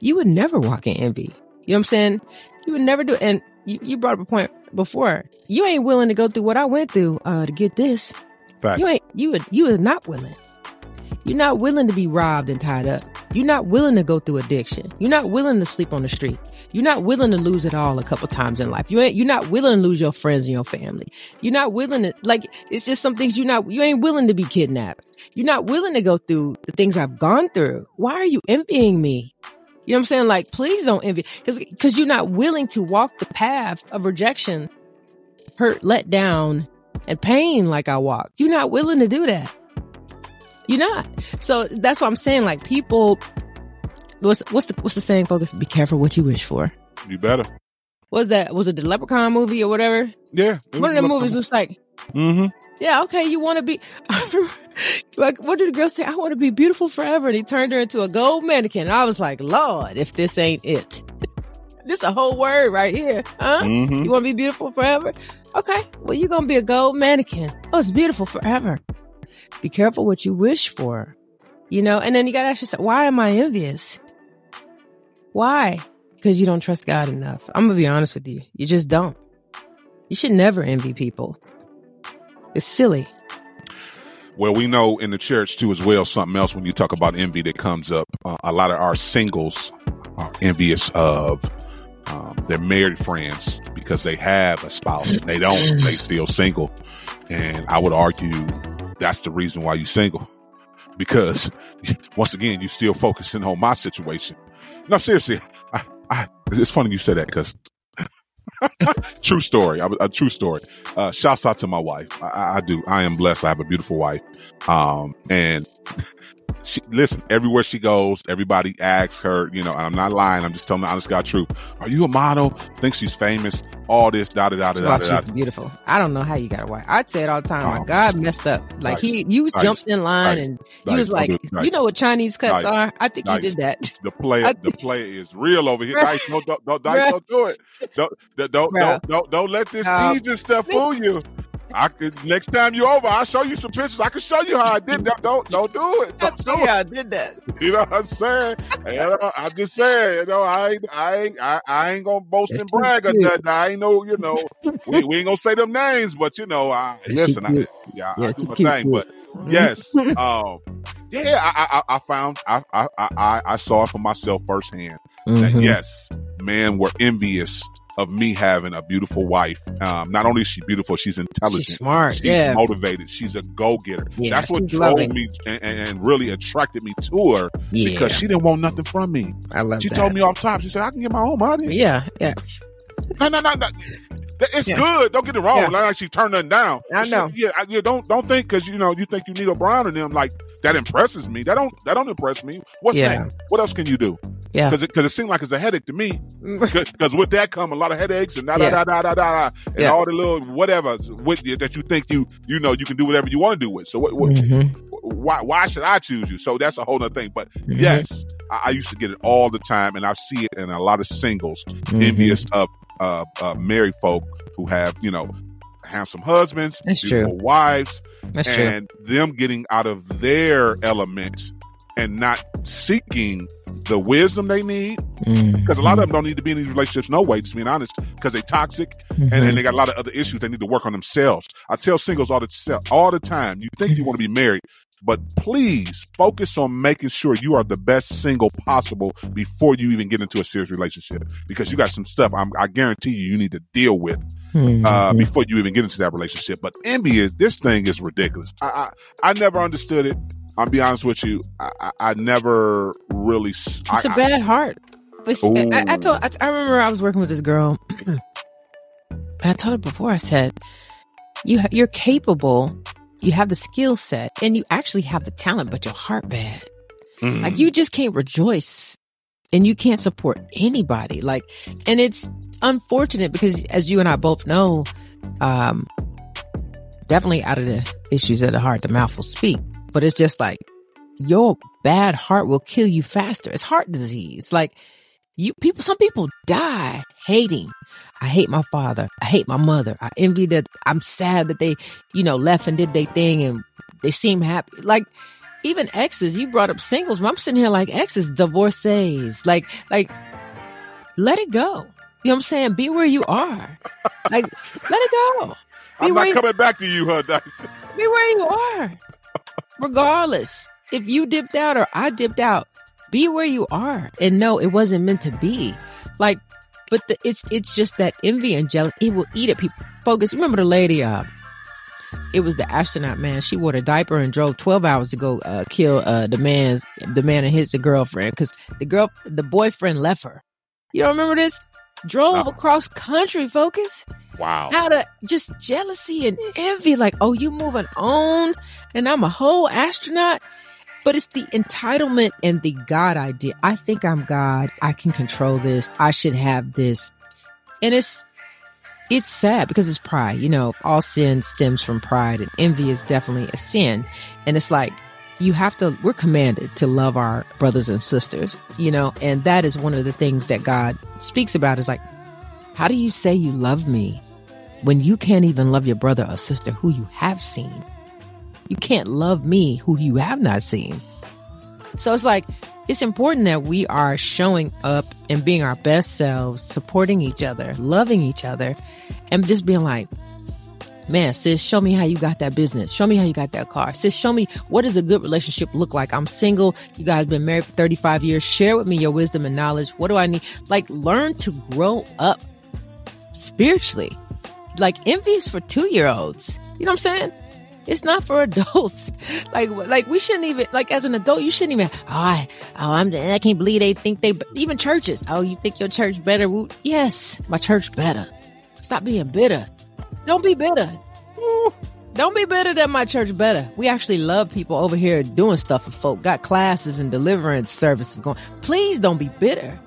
you would never walk in envy. You know what I'm saying? You would never do it. And you, you brought up a point before. You ain't willing to go through what I went through uh, to get this. Facts. You ain't you would you is not willing. You're not willing to be robbed and tied up. You're not willing to go through addiction. You're not willing to sleep on the street. You're not willing to lose it all a couple times in life. You ain't you're not willing to lose your friends and your family. You're not willing to like it's just some things you're not you ain't willing to be kidnapped. You're not willing to go through the things I've gone through. Why are you envying me? You know what I'm saying? Like, please don't envy because because you're not willing to walk the path of rejection, hurt, let down, and pain like I walked. You're not willing to do that. You're not. So that's what I'm saying. Like people, what's what's the what's the saying? Focus. Be careful what you wish for. You better. Was that was it the Leprechaun movie or whatever? Yeah. One of the movies was like, Mm-hmm. yeah, okay, you want to be like, what did the girl say? I want to be beautiful forever, and he turned her into a gold mannequin. And I was like, Lord, if this ain't it, this a whole word right here, huh? Mm-hmm. You want to be beautiful forever? Okay, well, you're gonna be a gold mannequin. Oh, it's beautiful forever. Be careful what you wish for, you know. And then you gotta ask yourself, why am I envious? Why? Because you don't trust God enough. I'm gonna be honest with you. You just don't. You should never envy people. It's silly. Well, we know in the church too as well something else when you talk about envy that comes up. Uh, a lot of our singles are envious of um, their married friends because they have a spouse and they don't. They still single, and I would argue that's the reason why you single because once again you're still focusing on my situation. No, seriously, I, I, it's funny you said that because true story. A, a true story. Uh, shouts out to my wife. I- I, I do. I am blessed. I have a beautiful wife. Um, and she, listen, everywhere she goes, everybody asks her, you know, and I'm not lying. I'm just telling the honest God truth. Are you a model? Think she's famous? All this, da da da da da she's beautiful. I don't know how you got a wife. I'd say it all the time. Oh, My God messed up. Like nice, he, you nice, jumped in line nice, and you was like, you know what Chinese cuts are? I think you did that. The player, I the player is real over here. Dice, don't, don't, don't, Dice, don't do it. Don't, don't, don't, don't, don't, don't let this No. Jesus stuff fool you. I could next time you over, I'll show you some pictures. I can show you how I did that. Don't, don't do it. Don't do it. yeah, I did that. You know what I'm saying? You know, I'm just saying. You know, I ain't, I ain't, I, I ain't gonna boast That's and brag or nothing. I ain't no, you know, we, we ain't gonna say them names, but you know, I She listen. I, cute. yeah, Yeah, I do my cute, thing, cute. but yes, um, yeah, I, I, I found, I, I, I, I saw it for myself firsthand that Mhm. yes, men were envious of me having a beautiful wife. Um, not only is she beautiful, she's intelligent. She's smart. She's yeah. motivated. She's a go getter. Yeah, That's what drove lovely. me and, and really attracted me to her yeah. because she didn't want nothing from me. I love She that. told me all the time. She said, "I can get my own money." Yeah, yeah. No, no, no, no. It's Yeah. good. Don't get it wrong. Yeah. Like she turned nothing down. I She- know. yeah, I, yeah. Don't don't think because you know you think you need a Brown and them like that impresses me. That don't that don't impress me. What's Yeah. next? What else can you do? Yeah. Because it, 'cause it seemed like it's a headache to me. Because with that come a lot of headaches and da da da da da da and Yeah. all the little whatever with you, that you think you you know you can do whatever you want to do with. So what, what, Mhm. why why should I choose you? So that's a whole other thing. But Mhm. yes, I, I used to get it all the time, and I see it in a lot of singles Mhm. envious of uh, uh, married folk who have you know handsome husbands, That's beautiful wives, That's true. and them getting out of their element and not seeking the wisdom they need because a lot of them don't need to be in these relationships no way just being honest because they toxic and, Mm-hmm. and they got a lot of other issues they need to work on themselves. I tell singles all the all the time you think you want to be married but please focus on making sure you are the best single possible before you even get into a serious relationship because you got some stuff I'm, i guarantee you you need to deal with uh, Mhm. before you even get into that relationship. But envy is this thing is ridiculous. I i, I never understood it i'll be honest with you i, I, I never really It's a bad heart. But I, I told I, I remember I was working with this girl, and I told her before. I said, "You ha- you're capable, you have the skill set, and you actually have the talent, but your heart bad. Mm. Like you just can't rejoice, and you can't support anybody. Like, and it's unfortunate because, as you and I both know, um, definitely out of the issues of the heart, the mouth will speak. But it's just like your bad heart will kill you faster. It's heart disease. Like You people, some people die hating. I hate my father. I hate my mother. I envy that. I'm sad that they, you know, left and did their thing and they seem happy. Like even exes, you brought up singles. But I'm sitting here like exes, divorcees. Like, like, let it go. You know what I'm saying? Be where you are. Like, let it go. Be I'm not you- coming back to you, huh, Dice? be where you are. Regardless, if you dipped out or I dipped out, be where you are. And no, it wasn't meant to be. Like, but the, it's it's just that envy and jealousy. It will eat at people. Focus. Remember the lady? Uh, it was the astronaut man. She wore a diaper and drove twelve hours to go uh, kill uh, the man's the man and his girlfriend because the girl the boyfriend left her. You don't remember this? Drove No. across country. Focus Wow. out of just jealousy and envy, like, oh, you moving on and I'm a whole astronaut. But it's the entitlement and the God idea. I think I'm God. I can control this. I should have this. And it's, it's sad because it's pride. You know, all sin stems from pride and envy is definitely a sin. And it's like, you have to, we're commanded to love our brothers and sisters, you know, and that is one of the things that God speaks about is like, how do you say you love me when you can't even love your brother or sister who you have seen? You can't love me who you have not seen. So it's like, it's important that we are showing up and being our best selves, supporting each other, loving each other, and just being like, man, sis, show me how you got that business. Show me how you got that car. Sis, show me what does a good relationship look like? I'm single. You guys been married for 35 years. Share with me your wisdom and knowledge. What do I need? Like, learn to grow up spiritually. Like envy is for two year olds. You know what I'm saying? It's not for adults. Like, like we shouldn't even, like as an adult, you shouldn't even, oh, I, oh, I'm, I can't believe they think they, even churches. Oh, you think your church better? Well, yes, my church better. Stop being bitter. Don't be bitter. Don't be bitter that my church better. We actually love people over here doing stuff for folk. Got classes and deliverance services going. Please don't be bitter.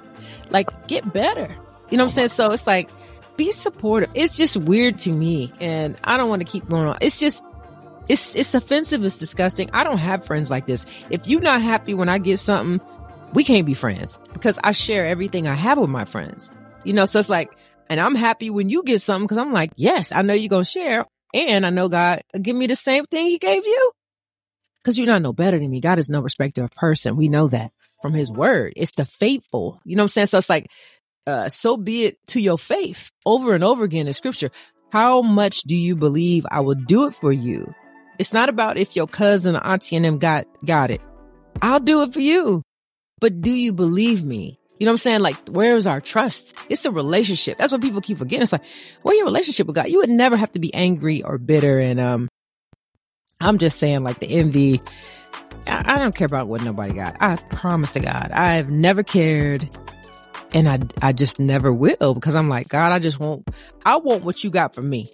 Like, get better. You know what I'm saying? So it's like, be supportive. It's just weird to me. And I don't want to keep going on. It's just, it's, it's offensive. It's disgusting. I don't have friends like this. If you're not happy when I get something, we can't be friends because I share everything I have with my friends. You know, so it's like, and I'm happy when you get something because I'm like, yes, I know you're going to share. And I know God give me the same thing he gave you. Cause you're not no better than me. God is no respecter of person. We know that from his word. It's the faithful. You know what I'm saying? So it's like, uh, so be it to your faith over and over again in scripture. How much do you believe I will do it for you? It's not about if your cousin auntie and them got, got it. I'll do it for you. But do you believe me? You know what I'm saying? Like, where is our trust? It's a relationship. That's what people keep forgetting. It's like, where your relationship with God? You would never have to be angry or bitter. And, um, I'm just saying like the envy. I, I don't care about what nobody got. I promise to God, I've never cared. And I, I just never will because I'm like, God, I just want, I want what you got for me.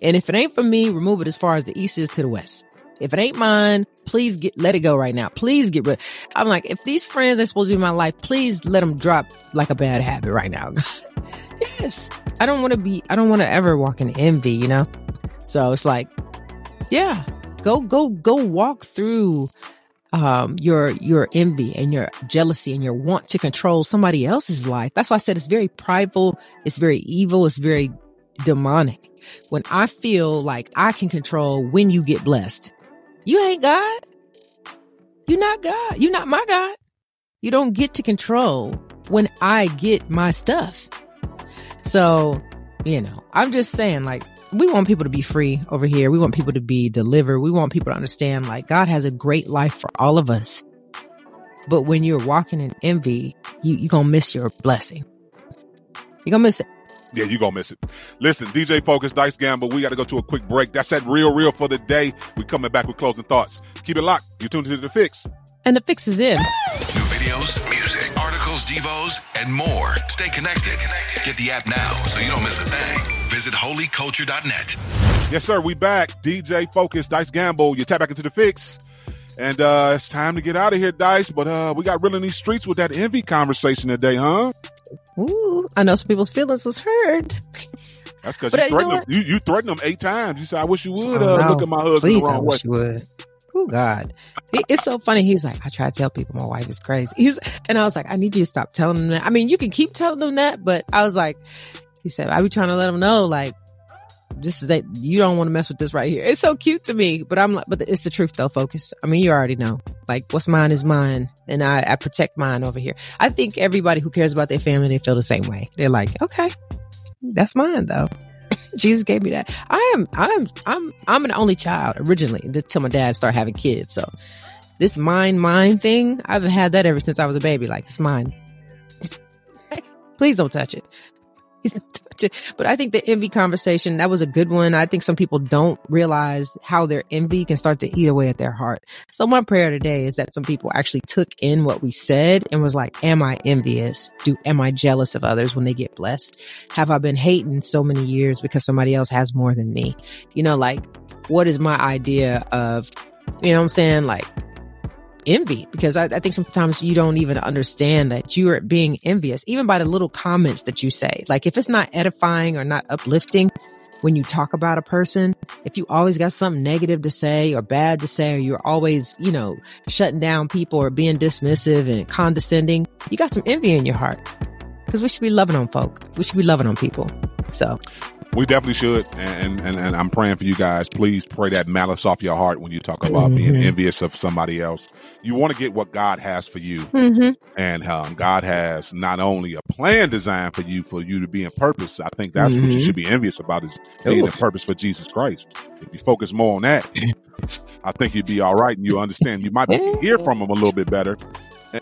And if it ain't for me, remove it as far as the east is to the west. If it ain't mine, please get, let it go right now. Please get rid. I'm like, if these friends are supposed to be my life, please let them drop like a bad habit right now. yes. I don't want to be, I don't want to ever walk in envy, you know? So it's like, yeah, go, go, go walk through, um, your, your envy and your jealousy and your want to control somebody else's life. That's why I said it's very prideful. It's very evil. It's very demonic. When I feel like I can control when you get blessed, you ain't God. You're not God. You're not my God. You don't get to control when I get my stuff. So, you know, I'm just saying, like, we want people to be free over here. We want people to be delivered. We want people to understand, like, God has a great life for all of us. But when you're walking in envy, you, you're going to miss your blessing. You're going to miss it. Yeah, you're gonna miss it. Listen, DJ Focus, Dice Gamble, we got to go to a quick break. That's that real, real for the day. We coming back with closing thoughts. Keep it locked. You're tuned to the fix. And the fix is in. New videos, music, articles, devos, and more. Stay connected. Get the app now so you don't miss a thing. Visit holyculture.net. Yes, sir. We back. DJ Focus, Dice Gamble. You tap back into the fix. And uh it's time to get out of here, Dice. But uh we got real in these streets with that envy conversation today, huh? Ooh, I know some people's feelings was hurt. That's because But, you uh, you threatened them. You, you threatened them eight times. You said, I wish you would Oh, uh, no. look at my husband Please, the I wrong way. wish you would. Oh God, it's so funny. He's like, I try to tell people my wife is crazy. He's, and I was like, I need you to stop telling them that. I mean, you can keep telling them that, but I was like, he said, I be trying to let them know, like, this is that you don't want to mess with this right here. It's so cute to me, but I'm like, but it's the truth though. Focus. I mean, you already know, like, what's mine is mine, and I, I protect mine over here. I think everybody who cares about their family, they feel the same way. They're like, okay, that's mine though. Jesus gave me that. I am, I'm, I'm, I'm an only child originally until my dad started having kids. So this mine, mine thing, I've had that ever since I was a baby. Like it's mine. Please don't touch it. Please don't touch it. But I think the envy conversation, that was a good one. I think some people don't realize how their envy can start to eat away at their heart. So my prayer today is that some people actually took in what we said and was like, am I envious? Do, am I jealous of others when they get blessed? Have I been hating so many years because somebody else has more than me? You know, like, what is my idea of, you know what I'm saying? Like, envy because I, I think sometimes you don't even understand that you are being envious, even by the little comments that you say. Like if it's not edifying or not uplifting when you talk about a person, if you always got something negative to say or bad to say, or you're always, you know, shutting down people or being dismissive and condescending, you got some envy in your heart. Because we should be loving on folk. We should be loving on people. So We definitely should, and, and and I'm praying for you guys. Please pray that malice off your heart when you talk about being Mhm. envious of somebody else. You want to get what God has for you, Mhm. and um, God has not only a plan designed for you for you to be in purpose. I think that's what you Mhm. should be envious about is being Ooh. in purpose for Jesus Christ. If you focus more on that, I think you'd be all right, and you understand. You might be, hear from Him a little bit better,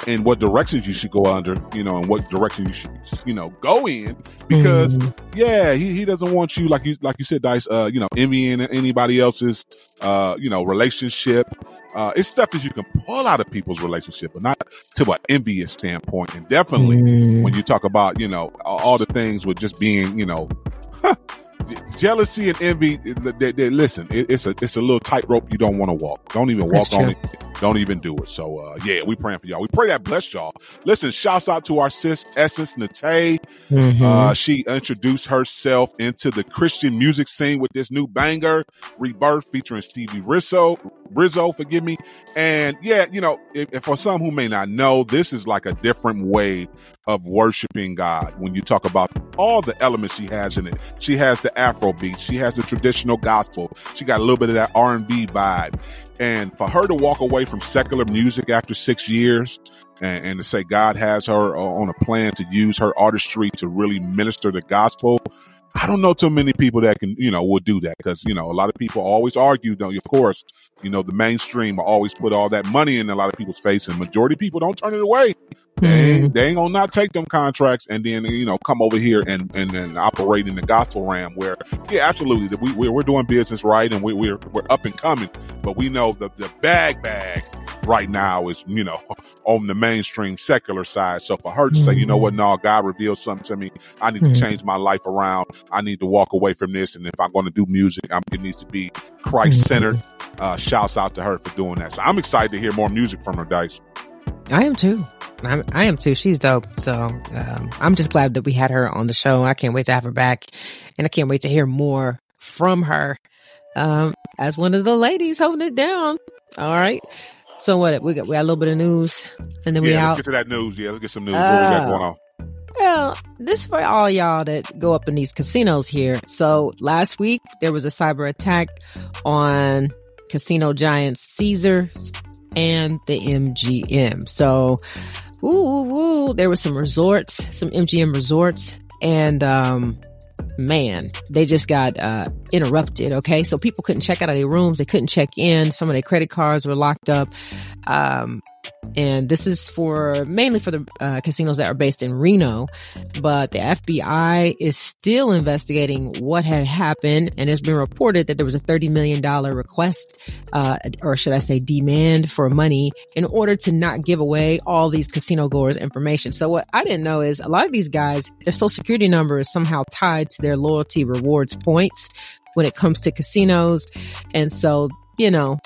and, what directions you should go under, you know, and what direction you should, you know, go in because Mhm. yeah, he, he doesn't want you like you like you said, Dice. Uh, you know, envying anybody else's uh, you know, relationship. Uh, it's stuff that you can pull out of people's relationship, but not to an envious standpoint. And definitely Mm. when you talk about you know all the things with just being you know. Jealousy and envy. They, they, listen, it, it's a it's a little tightrope you don't want to walk. Don't even walk That's on true. it. Don't even do it. So uh, yeah, we praying for y'all. We pray that bless y'all. Listen, shouts out to our sis Essence Natay. Mhm. Uh, she introduced herself into the Christian music scene with this new banger, Rebirth, featuring Stevie Rizzo. Rizzo, forgive me. And yeah, you know, if, if for some who may not know, this is like a different way of worshiping God. When you talk about all the elements she has in it, she has the Afro beat, she has the traditional gospel, she got a little bit of that R and B vibe. And for her to walk away from secular music after six years and, and to say God has her uh, on a plan to use her artistry to really minister the gospel. I don't know too many people that can, you know, will do that because, you know, a lot of people always argue, though, of course, you know, the mainstream always put all that money in a lot of people's face and majority people don't turn it away. They, ain't- mm-hmm. they ain't gonna not take them contracts and then, you know, come over here and, and, and operate in the gospel realm where, yeah, absolutely. that We, we're, we're doing business right and we, we're, we're up and coming, but we know the, the bag bag right now is, you know, on the mainstream secular side. So for her to say, you know mm-hmm. what, no, God revealed something to me. I need to mm-hmm. change my life around. I need to walk away from this. And if I'm going to do music, I'm, it needs to be Christ centered. Uh, shouts out to her for doing that. So I'm excited to hear more music from her, Dice. I am too. I'm, I am too. She's dope. So um, I'm just glad that we had her on the show. I can't wait to have her back, and I can't wait to hear more from her um, as one of the ladies holding it down. All right. So what? We got we got a little bit of news, and then we yeah, let's out. get to that news. Yeah, let's get some news. what we got Oh. going on? Well, this for all y'all that go up in these casinos here. So last week there was a cyber attack on casino giant Caesar and the MGM. So, ooh, ooh, ooh, there were some resorts, some MGM resorts, and um, man, they just got uh, interrupted. Okay, so people couldn't check out of their rooms, they couldn't check in. Some of their credit cards were locked up. Um, and this is for mainly for the uh, casinos that are based in Reno, but the FBI is still investigating what had happened, and it's been reported that there was a thirty million dollar request, uh, or should I say, demand for money in order to not give away all these casino goers information. So what I didn't know is a lot of these guys, their social security number is somehow tied to their loyalty rewards points when it comes to casinos, and so you know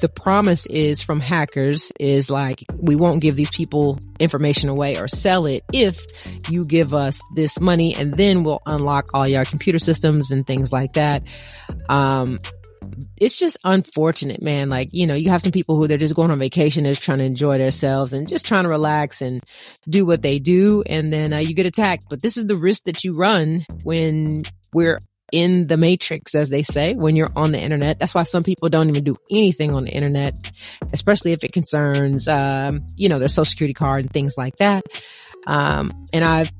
the promise is from hackers is like we won't give these people information away or sell it if you give us this money and then we'll unlock all your computer systems and things like that um it's just unfortunate, man. Like, you know, you have some people who they're just going on vacation, they're trying to enjoy themselves and just trying to relax and do what they do. And then uh, you get attacked. But this is the risk that you run when we're in the matrix, as they say, when you're on the internet. That's why some people don't even do anything on the internet, especially if it concerns, um, you know, their social security card and things like that. Um, and I've,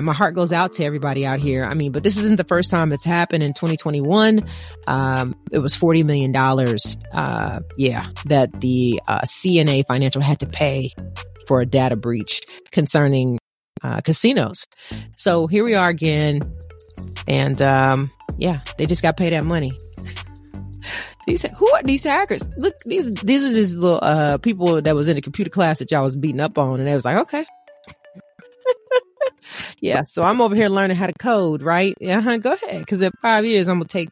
my heart goes out to everybody out here. I mean, but this isn't the first time it's happened in 2021. Um, it was $40 million. Uh, yeah, that the, uh, CNA financial had to pay for a data breach concerning, uh, casinos. So here we are again. And, um, yeah, they just got paid that money. These who are these hackers? Look, these these are just little uh people that was in the computer class that y'all was beating up on, and they was like, okay, yeah, so I'm over here learning how to code, right? Yeah, uh-huh, go ahead. Because in five years, I'm gonna take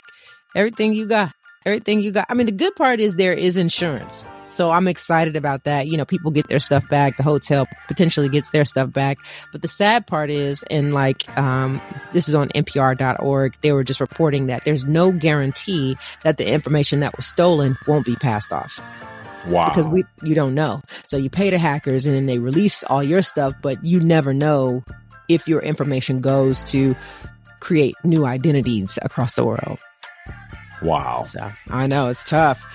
everything you got, everything you got. I mean, the good part is there is insurance, so I'm excited about that. You know, people get their stuff back. The hotel potentially gets their stuff back. But the sad part is, and like, um, this is on NPR.org. They were just reporting that there's no guarantee that the information that was stolen won't be passed off. Wow. Because we you don't know. So you pay the hackers and then they release all your stuff, but you never know if your information goes to create new identities across the world. Wow. So I know it's tough.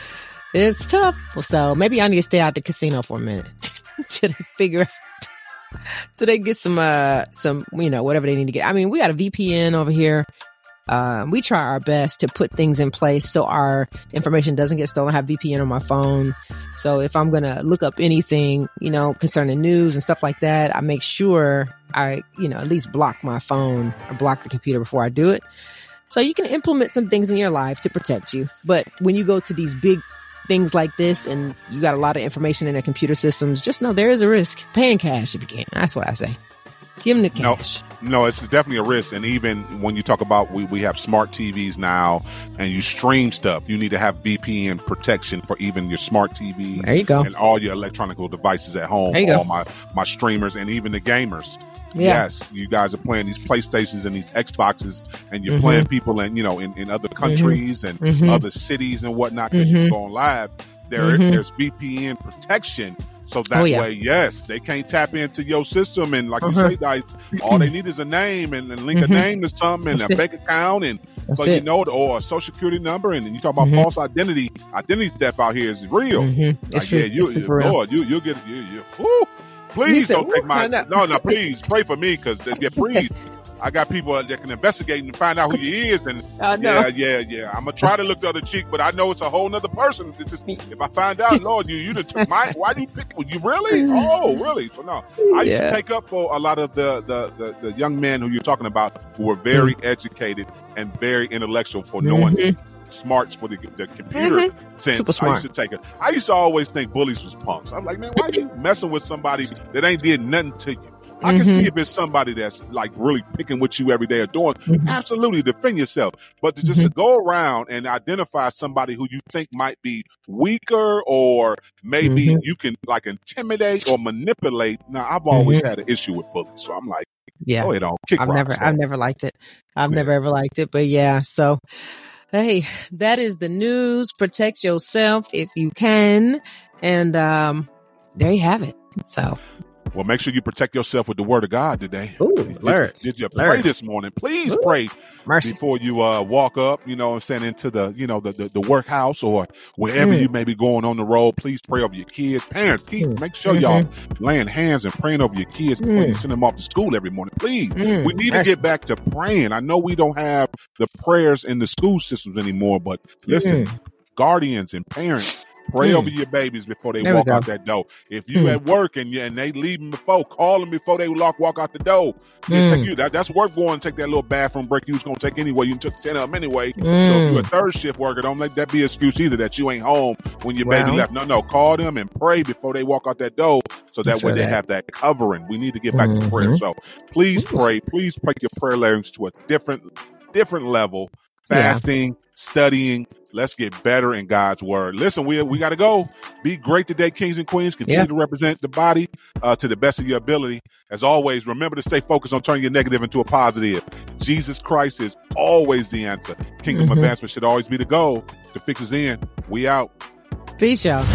It's tough. So maybe I need to stay out the casino for a minute to figure out. So they get some, uh, some, you know, whatever they need to get. I mean, we got a VPN over here. Um, we try our best to put things in place so our information doesn't get stolen. I have VPN on my phone. So if I'm going to look up anything, you know, concerning news and stuff like that, I make sure I, you know, at least block my phone or block the computer before I do it. So you can implement some things in your life to protect you. But when you go to these big things like this and you got a lot of information in the computer systems, just know there is a risk. Paying cash if you can. That's what I say. Give them the cash. No, no, it's definitely a risk. And even when you talk about we, we have smart TVs now and you stream stuff, you need to have VPN protection for even your smart TVs. There you go. And all your electronic devices at home, There you go. my, my streamers and even the gamers. Yeah. Yes, you guys are playing these PlayStations and these Xboxes, and you're Mhm. playing people in you know in, in other countries and Mhm. other cities and whatnot because you're Mhm. going live. There, Mhm. there's VPN protection, so that Oh, yeah. way, yes, they can't tap into your system. And like Uh-huh. you say, guys, all they need is a name and, and link a name to something and That's a it. bank account and That's but you know or a social security number. And then you talk about false identity. Identity theft out here is real. It's Like, true. yeah, you, It's you. Lord, you you get you you. Woo, please said, don't take my I no no. Please pray for me because yeah, please. I got people that can investigate and find out who he is, and yeah, yeah, yeah. I'm gonna try to look the other cheek, but I know it's a whole nother person. It's just if I find out, Lord, you you took my why do you pick you really? Oh, really? So no, I used Yeah. to take up for a lot of the the, the the young men who you're talking about who were very Mm. educated and very intellectual for knowing Mhm. Smarts for the, the computer Mhm. sense. Super I used to take it. I used to always think bullies was punks. I'm like, man, why are you messing with somebody that ain't did nothing to you? I can Mhm. see if it's somebody that's like really picking with you every day or doing Mhm. absolutely defend yourself. But to just to go around and identify somebody who you think might be weaker or maybe Mhm. you can like intimidate or manipulate. Now I've always Mhm. had an issue with bullies. So I'm like, Yeah. go ahead on, kick I've rocks. never, I've never liked it. I've Yeah. never ever liked it, but yeah. So, hey, that is the news. Protect yourself if you can, and um, there you have it. So, Well, make sure you protect yourself with the word of God today. Ooh, did, Lord. did you pray Lord. this morning? Please Ooh. pray mercy. before you uh, walk up, you know what I'm saying, into the, you know, the, the, the workhouse or wherever Mm. you may be going on the road. Please pray over your kids. Parents, keep, Mm. make sure y'all laying hands and praying over your kids before you Mm. send them off to school every morning. Please. Mm, We need to get back to praying. I know we don't have the prayers in the school systems anymore, but listen, guardians and parents, pray Mm. over your babies before they There walk out that door. If you Mm. at work and you, and they leave them before, call them before they walk walk out the door. Mm. take you. That, that's work going to take that little bathroom break you was going to take anyway. You took 10 of them anyway. So if Mm. you're a third shift worker, don't let that be an excuse either that you ain't home when your baby left. No, no, call them and pray before they walk out that door so that That's way they have that covering. We need to get back to prayer. Mhm. So please pray. Please take your prayer language to a different, different level. Yeah. Studying. Let's get better in God's word. Listen, we we got to go. Be great today, kings and queens. Continue Yeah. to represent the body uh, to the best of your ability. As always, remember to stay focused on turning your negative into a positive. Jesus Christ is always the answer. Kingdom Mhm. advancement should always be the goal. The fix is in. We out. Peace, y'all.